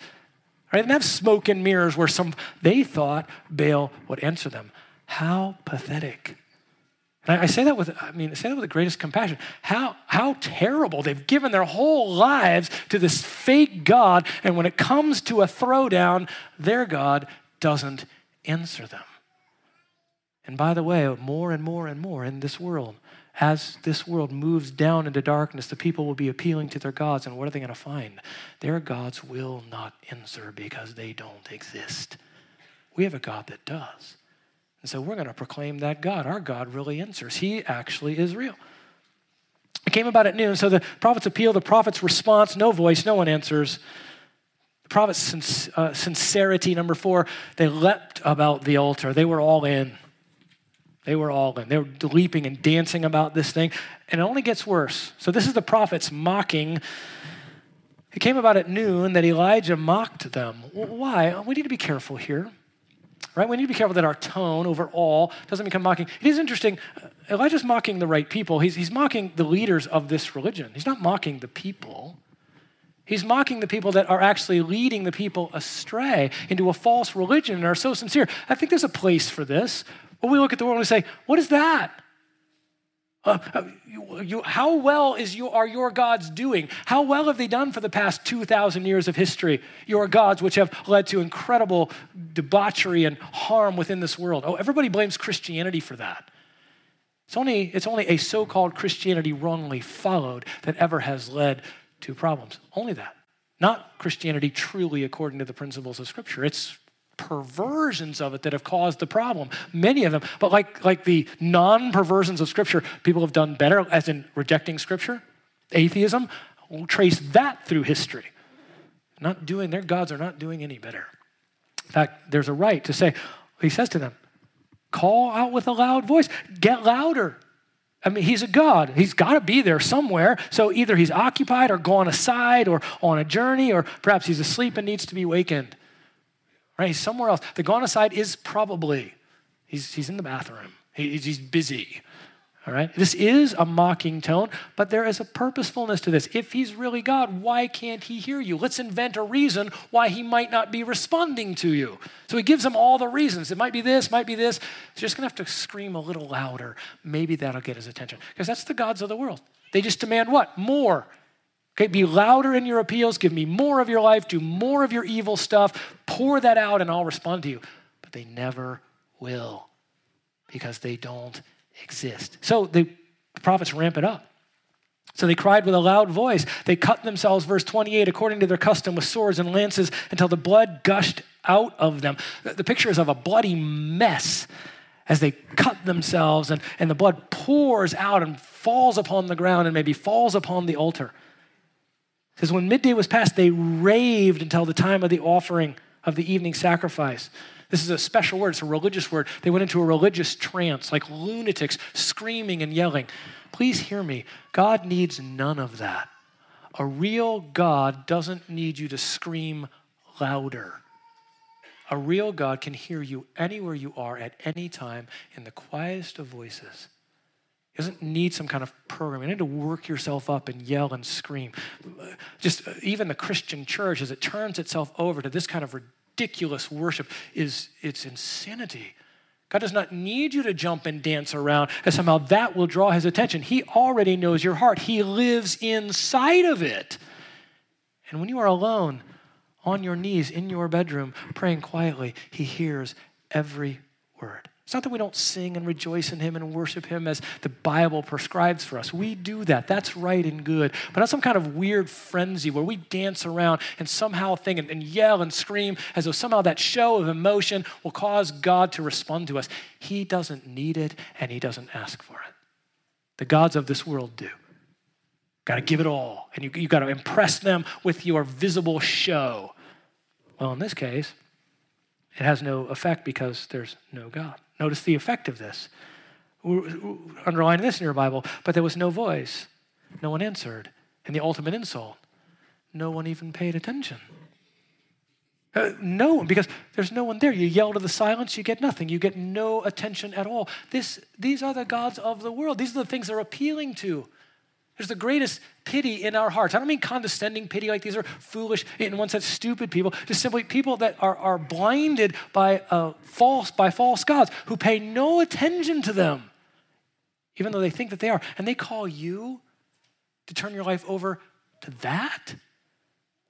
Right? They didn't have smoke and mirrors where some they thought Baal would answer them. How pathetic. And I say that with, I mean, I say that with the greatest compassion. How, how terrible. They've given their whole lives to this fake God, and when it comes to a throwdown, their God doesn't answer them. And by the way, more and more and more in this world, as this world moves down into darkness, the people will be appealing to their gods, and what are they going to find? Their gods will not answer because they don't exist. We have a God that does. And so we're going to proclaim that God. Our God really answers. He actually is real. It came about at noon, so the prophets appeal, the prophet's response, no voice, no one answers. The prophet's uh, sincerity, number four, they leapt about the altar. They were all in. They were all in. They were leaping and dancing about this thing. And it only gets worse. So this is the prophets mocking. It came about at noon that Elijah mocked them. Why? We need to be careful here right? We need to be careful that our tone overall doesn't become mocking. It is interesting. Uh, Elijah's mocking the right people. He's, he's mocking the leaders of this religion. He's not mocking the people. He's mocking the people that are actually leading the people astray into a false religion and are so sincere. I think there's a place for this. When we look at the world and we say, what is that? Uh, you, how well is you, are your gods doing? How well have they done for the past 2,000 years of history? Your gods, which have led to incredible debauchery and harm within this world. Oh, everybody blames Christianity for that. It's only, it's only a so called Christianity wrongly followed that ever has led to problems. Only that. Not Christianity truly according to the principles of Scripture. It's perversions of it that have caused the problem. Many of them. But like, like the non perversions of Scripture, people have done better, as in rejecting Scripture, atheism. We'll trace that through history. Not doing, their gods are not doing any better. In fact, there's a right to say, he says to them, call out with a loud voice, get louder. I mean, he's a God. He's got to be there somewhere. So either he's occupied or gone aside or on a journey, or perhaps he's asleep and needs to be wakened right? He's somewhere else. The gone aside is probably, he's, he's in the bathroom, he, he's busy. All right? This is a mocking tone, but there is a purposefulness to this. If he's really God, why can't he hear you? Let's invent a reason why he might not be responding to you. So he gives them all the reasons. It might be this, might be this. He's just going to have to scream a little louder. Maybe that'll get his attention. Because that's the gods of the world. They just demand what? More. Okay, be louder in your appeals. Give me more of your life. Do more of your evil stuff. Pour that out and I'll respond to you. But they never will because they don't exist. So the prophets ramp it up. So they cried with a loud voice. They cut themselves, verse 28, according to their custom, with swords and lances until the blood gushed out of them. The picture is of a bloody mess as they cut themselves, and, and the blood pours out and falls upon the ground and maybe falls upon the altar. Says, when midday was past, they raved until the time of the offering of the evening sacrifice. This is a special word, it's a religious word. They went into a religious trance, like lunatics, screaming and yelling. Please hear me. God needs none of that. A real God doesn't need you to scream louder. A real God can hear you anywhere you are at any time in the quietest of voices. He doesn't need some kind of program. You need to work yourself up and yell and scream. Just uh, even the Christian church, as it turns itself over to this kind of ridiculous worship, is it's insanity. God does not need you to jump and dance around, and somehow that will draw his attention. He already knows your heart, he lives inside of it. And when you are alone, on your knees in your bedroom, praying quietly, he hears every word. It's not that we don't sing and rejoice in Him and worship Him as the Bible prescribes for us. We do that. That's right and good. But not some kind of weird frenzy where we dance around and somehow think and, and yell and scream as though somehow that show of emotion will cause God to respond to us. He doesn't need it and He doesn't ask for it. The gods of this world do. Got to give it all. And you, you got to impress them with your visible show. Well, in this case, it has no effect because there's no God. Notice the effect of this. Underline this in your Bible, but there was no voice. No one answered. And the ultimate insult, no one even paid attention. Uh, no one, because there's no one there. You yell to the silence, you get nothing. You get no attention at all. This, these are the gods of the world. These are the things they're appealing to. There's the greatest pity in our hearts. I don't mean condescending pity, like these are foolish, in one sense, stupid people. Just simply people that are, are blinded by uh, false by false gods who pay no attention to them, even though they think that they are. And they call you to turn your life over to that.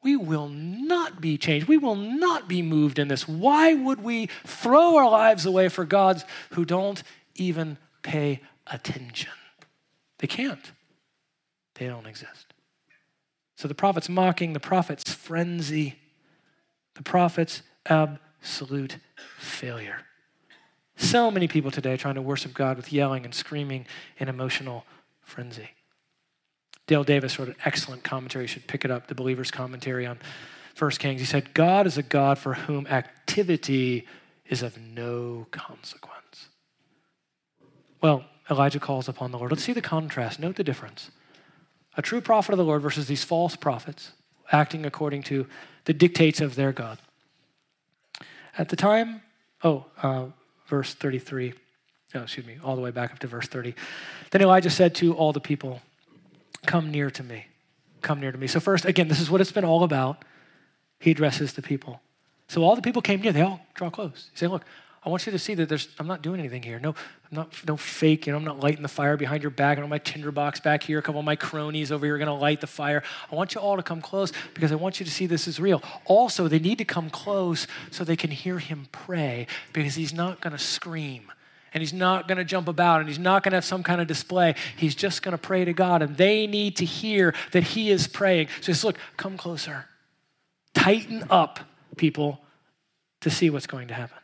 We will not be changed. We will not be moved in this. Why would we throw our lives away for gods who don't even pay attention? They can't. They don't exist. So the prophet's mocking, the prophet's frenzy, the prophet's absolute failure. So many people today trying to worship God with yelling and screaming and emotional frenzy. Dale Davis wrote an excellent commentary. You should pick it up, the believer's commentary on First Kings. He said, God is a God for whom activity is of no consequence. Well, Elijah calls upon the Lord. Let's see the contrast. Note the difference a true prophet of the Lord versus these false prophets acting according to the dictates of their God. At the time, oh, uh, verse 33, oh, excuse me, all the way back up to verse 30. Then Elijah said to all the people, Come near to me. Come near to me. So, first, again, this is what it's been all about. He addresses the people. So, all the people came near. They all draw close. He said, Look, I want you to see that there's, I'm not doing anything here. No, I'm not, no fake, you know, I'm not lighting the fire behind your back. I don't my tinderbox back here. A couple of my cronies over here are going to light the fire. I want you all to come close because I want you to see this is real. Also, they need to come close so they can hear him pray because he's not going to scream and he's not going to jump about and he's not going to have some kind of display. He's just going to pray to God and they need to hear that he is praying. So just look, come closer. Tighten up, people, to see what's going to happen.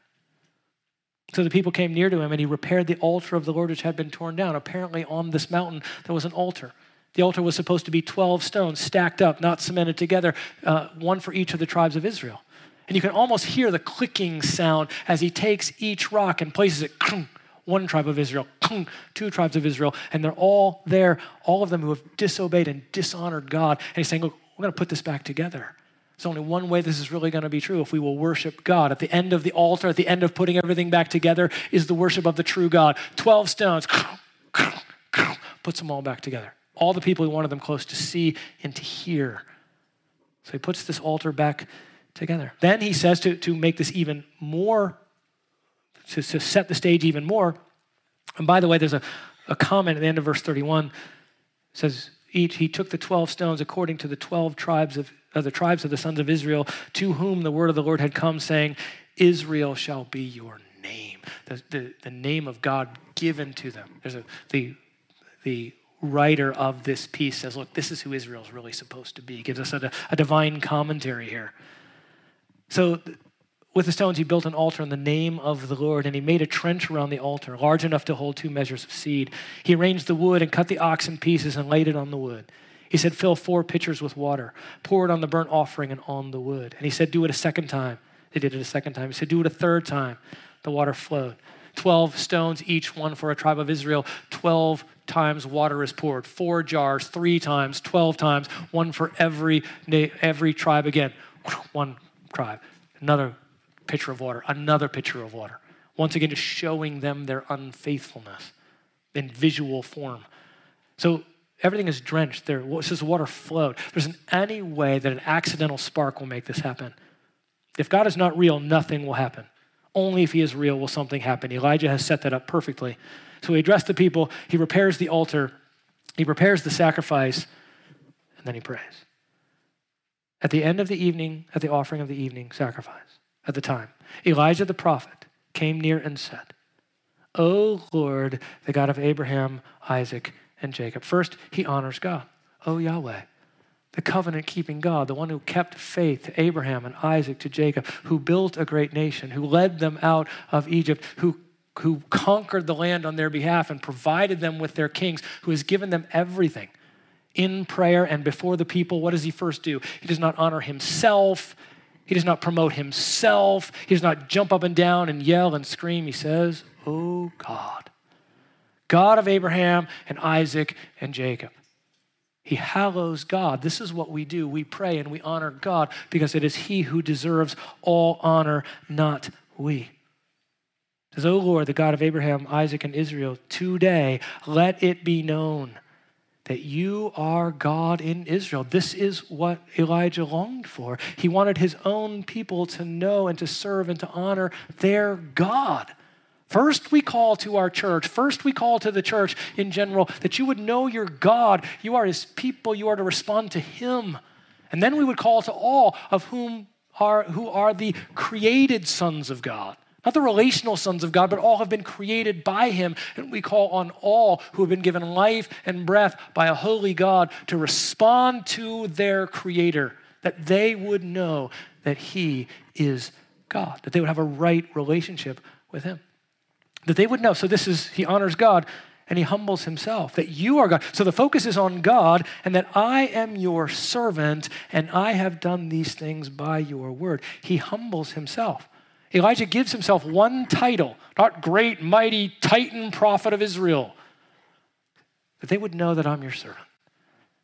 So the people came near to him, and he repaired the altar of the Lord which had been torn down. Apparently, on this mountain, there was an altar. The altar was supposed to be 12 stones stacked up, not cemented together, uh, one for each of the tribes of Israel. And you can almost hear the clicking sound as he takes each rock and places it. One tribe of Israel, two tribes of Israel, and they're all there, all of them who have disobeyed and dishonored God. And he's saying, Look, we're going to put this back together. There's only one way this is really going to be true if we will worship God. At the end of the altar, at the end of putting everything back together, is the worship of the true God. 12 stones, puts them all back together. All the people who wanted them close to see and to hear. So he puts this altar back together. Then he says to, to make this even more, to, to set the stage even more. And by the way, there's a, a comment at the end of verse 31 says, each, he took the 12 stones according to the 12 tribes of of the tribes of the sons of Israel, to whom the word of the Lord had come, saying, Israel shall be your name. The, the, the name of God given to them. There's a, the, the writer of this piece says, look, this is who Israel is really supposed to be. Gives us a, a divine commentary here. So with the stones, he built an altar in the name of the Lord, and he made a trench around the altar, large enough to hold two measures of seed. He arranged the wood and cut the ox in pieces and laid it on the wood. He said, Fill four pitchers with water, pour it on the burnt offering and on the wood. And he said, Do it a second time. They did it a second time. He said, Do it a third time. The water flowed. 12 stones, each one for a tribe of Israel. 12 times water is poured. Four jars, three times, 12 times, one for every, every tribe again. One tribe. Another pitcher of water, another pitcher of water. Once again, just showing them their unfaithfulness. in visual form. So everything is drenched. There, says water flowed. There's an any way that an accidental spark will make this happen. If God is not real, nothing will happen. Only if he is real will something happen. Elijah has set that up perfectly. So he addressed the people, he repairs the altar, he prepares the sacrifice, and then he prays. At the end of the evening, at the offering of the evening sacrifice, at the time, Elijah the prophet came near and said, O Lord, the God of Abraham, Isaac, and Jacob. First, he honors God. O Yahweh, the covenant keeping God, the one who kept faith to Abraham and Isaac to Jacob, who built a great nation, who led them out of Egypt, who, who conquered the land on their behalf and provided them with their kings, who has given them everything. In prayer and before the people, what does he first do? He does not honor himself. He does not promote himself. He does not jump up and down and yell and scream. He says, Oh God, God of Abraham and Isaac and Jacob. He hallows God. This is what we do. We pray and we honor God because it is He who deserves all honor, not we. Says, O Lord, the God of Abraham, Isaac, and Israel, today let it be known that you are God in Israel. This is what Elijah longed for. He wanted his own people to know and to serve and to honor their God. First, we call to our church, first, we call to the church in general that you would know your God. You are his people, you are to respond to him. And then we would call to all of whom are who are the created sons of God. Not the relational sons of God, but all have been created by him. And we call on all who have been given life and breath by a holy God to respond to their creator, that they would know that he is God, that they would have a right relationship with him that they would know. So this is, he honors God and he humbles himself, that you are God. So the focus is on God and that I am your servant and I have done these things by your word. He humbles himself. Elijah gives himself one title, not great, mighty, titan prophet of Israel, that they would know that I'm your servant.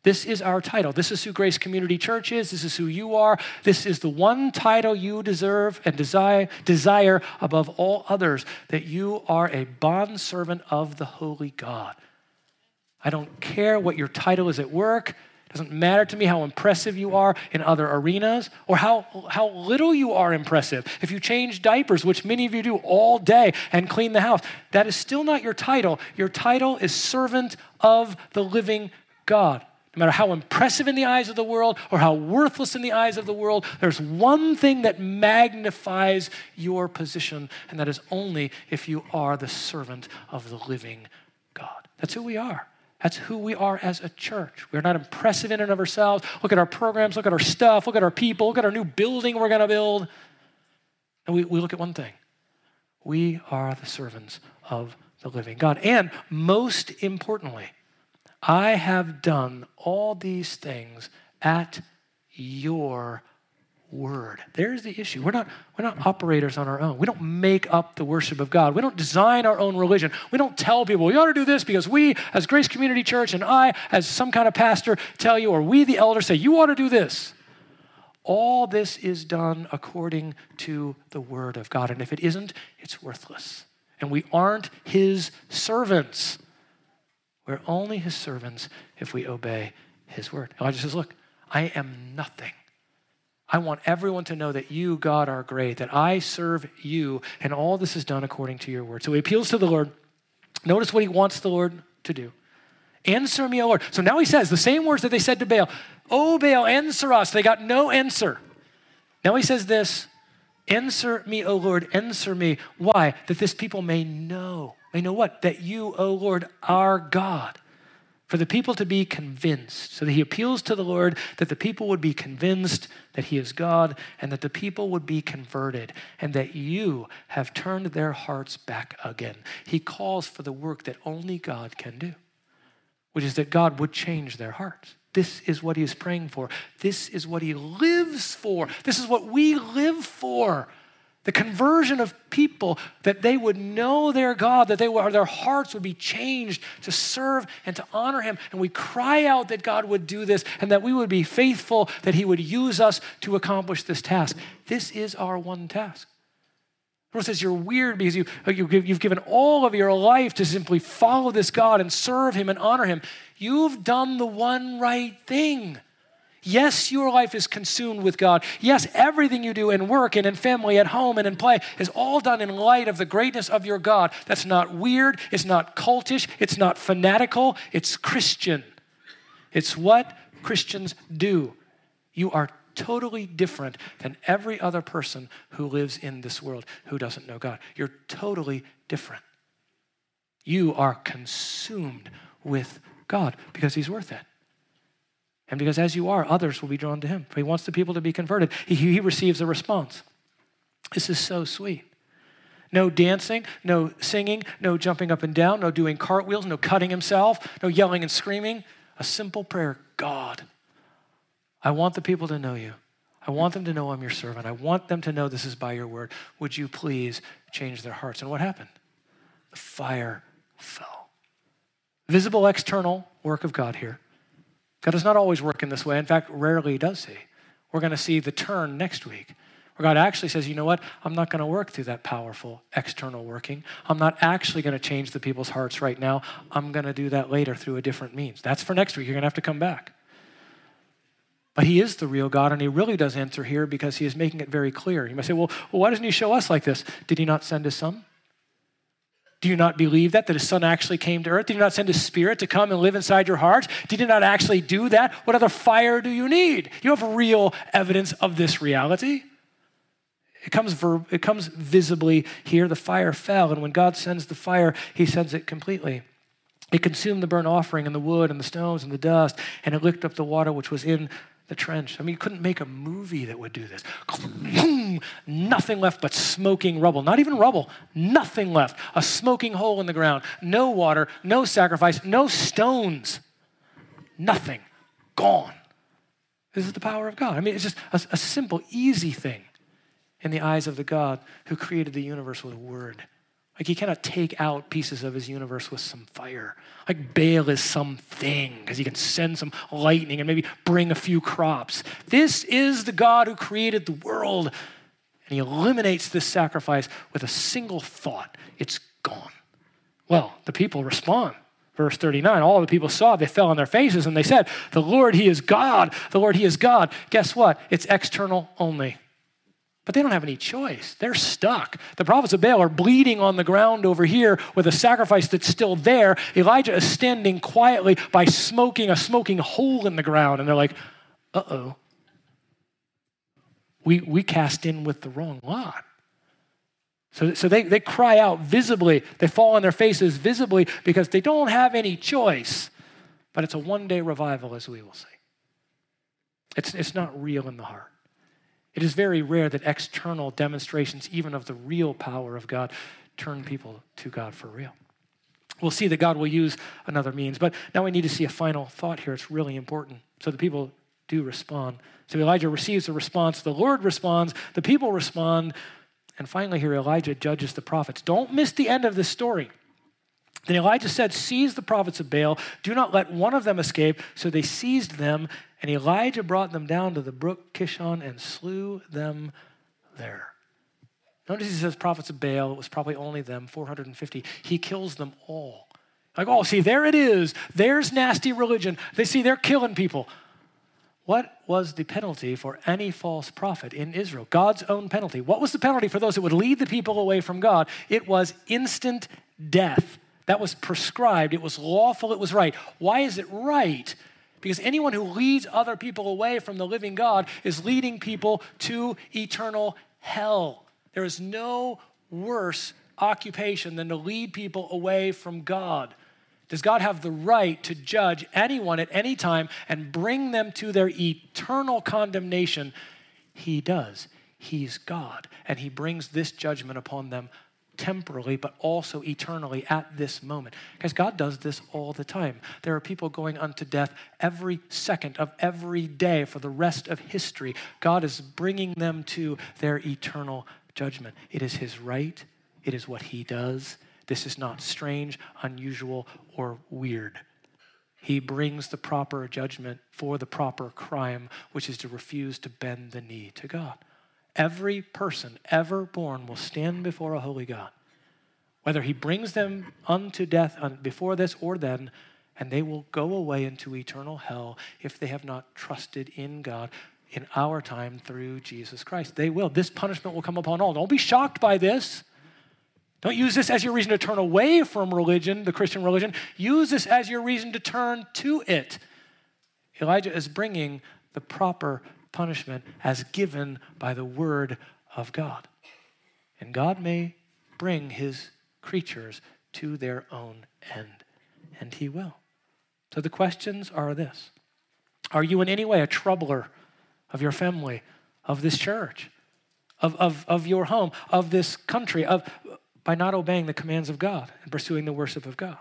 This is our title. This is who Grace Community Church is. This is who you are. This is the one title you deserve and desire, desire above all others that you are a bondservant of the Holy God. I don't care what your title is at work. Doesn't matter to me how impressive you are in other arenas or how, how little you are impressive. If you change diapers, which many of you do all day, and clean the house, that is still not your title. Your title is servant of the living God. No matter how impressive in the eyes of the world or how worthless in the eyes of the world, there's one thing that magnifies your position, and that is only if you are the servant of the living God. That's who we are. That's who we are as a church. We're not impressive in and of ourselves. Look at our programs, look at our stuff, look at our people, look at our new building we're going to build. And we, we look at one thing we are the servants of the living God. And most importantly, I have done all these things at your word. There's the issue. We're not, we're not operators on our own. We don't make up the worship of God. We don't design our own religion. We don't tell people, you ought to do this because we, as Grace Community Church, and I, as some kind of pastor, tell you, or we, the elders, say, you ought to do this. All this is done according to the word of God. And if it isn't, it's worthless. And we aren't his servants. We're only his servants if we obey his word. Elijah says, Look, I am nothing. I want everyone to know that you, God, are great, that I serve you, and all this is done according to your word. So he appeals to the Lord. Notice what he wants the Lord to do. Answer me, O Lord. So now he says the same words that they said to Baal, Oh, Baal, answer us. They got no answer. Now he says this Answer me, O Lord, answer me. Why? That this people may know May know what? That you, O Lord, are God. For the people to be convinced. So that he appeals to the Lord that the people would be convinced that he is God and that the people would be converted and that you have turned their hearts back again. He calls for the work that only God can do, which is that God would change their hearts. This is what he is praying for. This is what he lives for. This is what we live for the conversion of people, that they would know their God, that they their hearts would be changed to serve and to honor Him. And we cry out that God would do this and that we would be faithful, that He would use us to accomplish this task. This is our one task. The says you're weird because you, uh, you've given all of your life to simply follow this God and serve Him and honor Him. You've done the one right thing. Yes, your life is consumed with God. Yes, everything you do in work and in family, at home and in play is all done in light of the greatness of your God. That's not weird. It's not cultish. It's not fanatical. It's Christian. It's what Christians do. You are totally different than every other person who lives in this world who doesn't know God. You're totally different. You are consumed with God because He's worth it. And because as you are, others will be drawn to him. For he wants the people to be converted. He, he receives a response. This is so sweet. No dancing, no singing, no jumping up and down, no doing cartwheels, no cutting himself, no yelling and screaming. A simple prayer God, I want the people to know you. I want them to know I'm your servant. I want them to know this is by your word. Would you please change their hearts? And what happened? The fire fell. Visible external work of God here. God does not always work in this way. In fact, rarely does He. We're going to see the turn next week, where God actually says, you know what? I'm not going to work through that powerful external working. I'm not actually going to change the people's hearts right now. I'm going to do that later through a different means. That's for next week. You're going to have to come back. But he is the real God, and he really does answer here because he is making it very clear. You might say, well, well, why doesn't he show us like this? Did he not send his son? Do you not believe that? That his son actually came to earth? Did he not send his spirit to come and live inside your heart? Did he not actually do that? What other fire do you need? You have real evidence of this reality. It comes, it comes visibly here. The fire fell, and when God sends the fire, he sends it completely. It consumed the burnt offering and the wood and the stones and the dust, and it licked up the water which was in the trench. I mean, you couldn't make a movie that would do this. Nothing left but smoking rubble. Not even rubble, nothing left. A smoking hole in the ground. No water, no sacrifice, no stones. Nothing. Gone. This is the power of God. I mean, it's just a, a simple, easy thing in the eyes of the God who created the universe with a word. Like he cannot take out pieces of his universe with some fire. Like Baal is something because he can send some lightning and maybe bring a few crops. This is the God who created the world. And he eliminates this sacrifice with a single thought it's gone. Well, the people respond. Verse 39 All the people saw, they fell on their faces, and they said, The Lord, He is God. The Lord, He is God. Guess what? It's external only. But they don't have any choice. They're stuck. The prophets of Baal are bleeding on the ground over here with a sacrifice that's still there. Elijah is standing quietly by smoking a smoking hole in the ground. And they're like, uh oh. We, we cast in with the wrong lot. So, so they, they cry out visibly. They fall on their faces visibly because they don't have any choice. But it's a one day revival, as we will see. It's, it's not real in the heart. It is very rare that external demonstrations, even of the real power of God, turn people to God for real. We'll see that God will use another means, but now we need to see a final thought here. It's really important. So the people do respond. So Elijah receives a response, the Lord responds, the people respond, and finally, here Elijah judges the prophets. Don't miss the end of this story. Then Elijah said, Seize the prophets of Baal, do not let one of them escape. So they seized them and Elijah brought them down to the brook Kishon and slew them there. Notice he says prophets of Baal, it was probably only them, 450. He kills them all. Like, oh, see, there it is. There's nasty religion. They see they're killing people. What was the penalty for any false prophet in Israel? God's own penalty. What was the penalty for those that would lead the people away from God? It was instant death. That was prescribed. It was lawful. It was right. Why is it right? Because anyone who leads other people away from the living God is leading people to eternal hell. There is no worse occupation than to lead people away from God. Does God have the right to judge anyone at any time and bring them to their eternal condemnation? He does. He's God, and He brings this judgment upon them temporally, but also eternally at this moment. Because God does this all the time. There are people going unto death every second of every day for the rest of history. God is bringing them to their eternal judgment. It is His right, it is what He does. This is not strange, unusual, or weird. He brings the proper judgment for the proper crime, which is to refuse to bend the knee to God. Every person ever born will stand before a holy God, whether he brings them unto death before this or then, and they will go away into eternal hell if they have not trusted in God in our time through Jesus Christ. They will. This punishment will come upon all. Don't be shocked by this. Don't use this as your reason to turn away from religion, the Christian religion. Use this as your reason to turn to it. Elijah is bringing the proper punishment as given by the word of God. And God may bring his creatures to their own end, and he will. So the questions are this Are you in any way a troubler of your family, of this church, of, of, of your home, of this country, of, by not obeying the commands of God and pursuing the worship of God?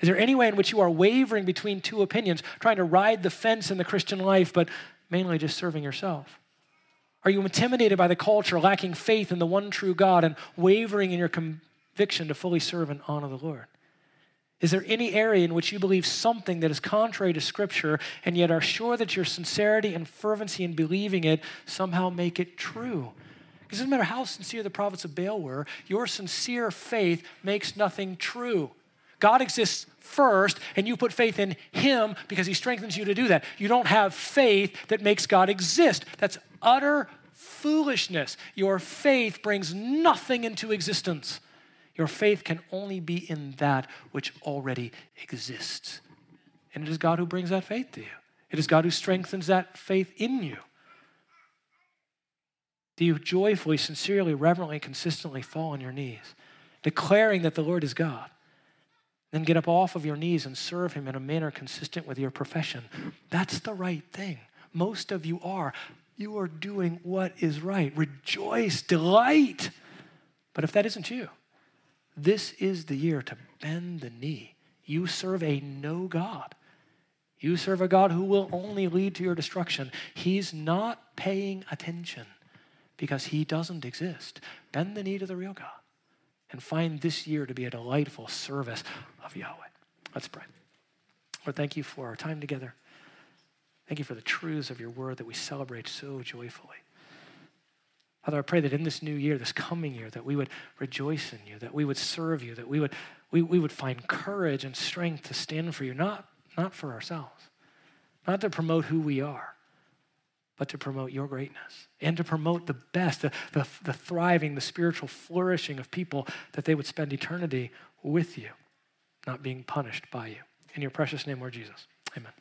Is there any way in which you are wavering between two opinions, trying to ride the fence in the Christian life, but mainly just serving yourself? Are you intimidated by the culture, lacking faith in the one true God, and wavering in your conviction to fully serve and honor the Lord? Is there any area in which you believe something that is contrary to Scripture and yet are sure that your sincerity and fervency in believing it somehow make it true? Because it doesn't matter how sincere the prophets of Baal were, your sincere faith makes nothing true. God exists first, and you put faith in Him because He strengthens you to do that. You don't have faith that makes God exist. That's utter foolishness. Your faith brings nothing into existence. Your faith can only be in that which already exists. And it is God who brings that faith to you, it is God who strengthens that faith in you. Do you joyfully, sincerely, reverently, consistently fall on your knees, declaring that the Lord is God? Then get up off of your knees and serve Him in a manner consistent with your profession. That's the right thing. Most of you are. You are doing what is right. Rejoice, delight. But if that isn't you, this is the year to bend the knee. You serve a no God. You serve a God who will only lead to your destruction. He's not paying attention because he doesn't exist. Bend the knee to the real God and find this year to be a delightful service of Yahweh. Let's pray. Lord, thank you for our time together. Thank you for the truths of your word that we celebrate so joyfully. Father, I pray that in this new year, this coming year, that we would rejoice in you, that we would serve you, that we would, we, we would find courage and strength to stand for you, not, not for ourselves, not to promote who we are, but to promote your greatness and to promote the best, the, the, the thriving, the spiritual flourishing of people, that they would spend eternity with you, not being punished by you. In your precious name, Lord Jesus. Amen.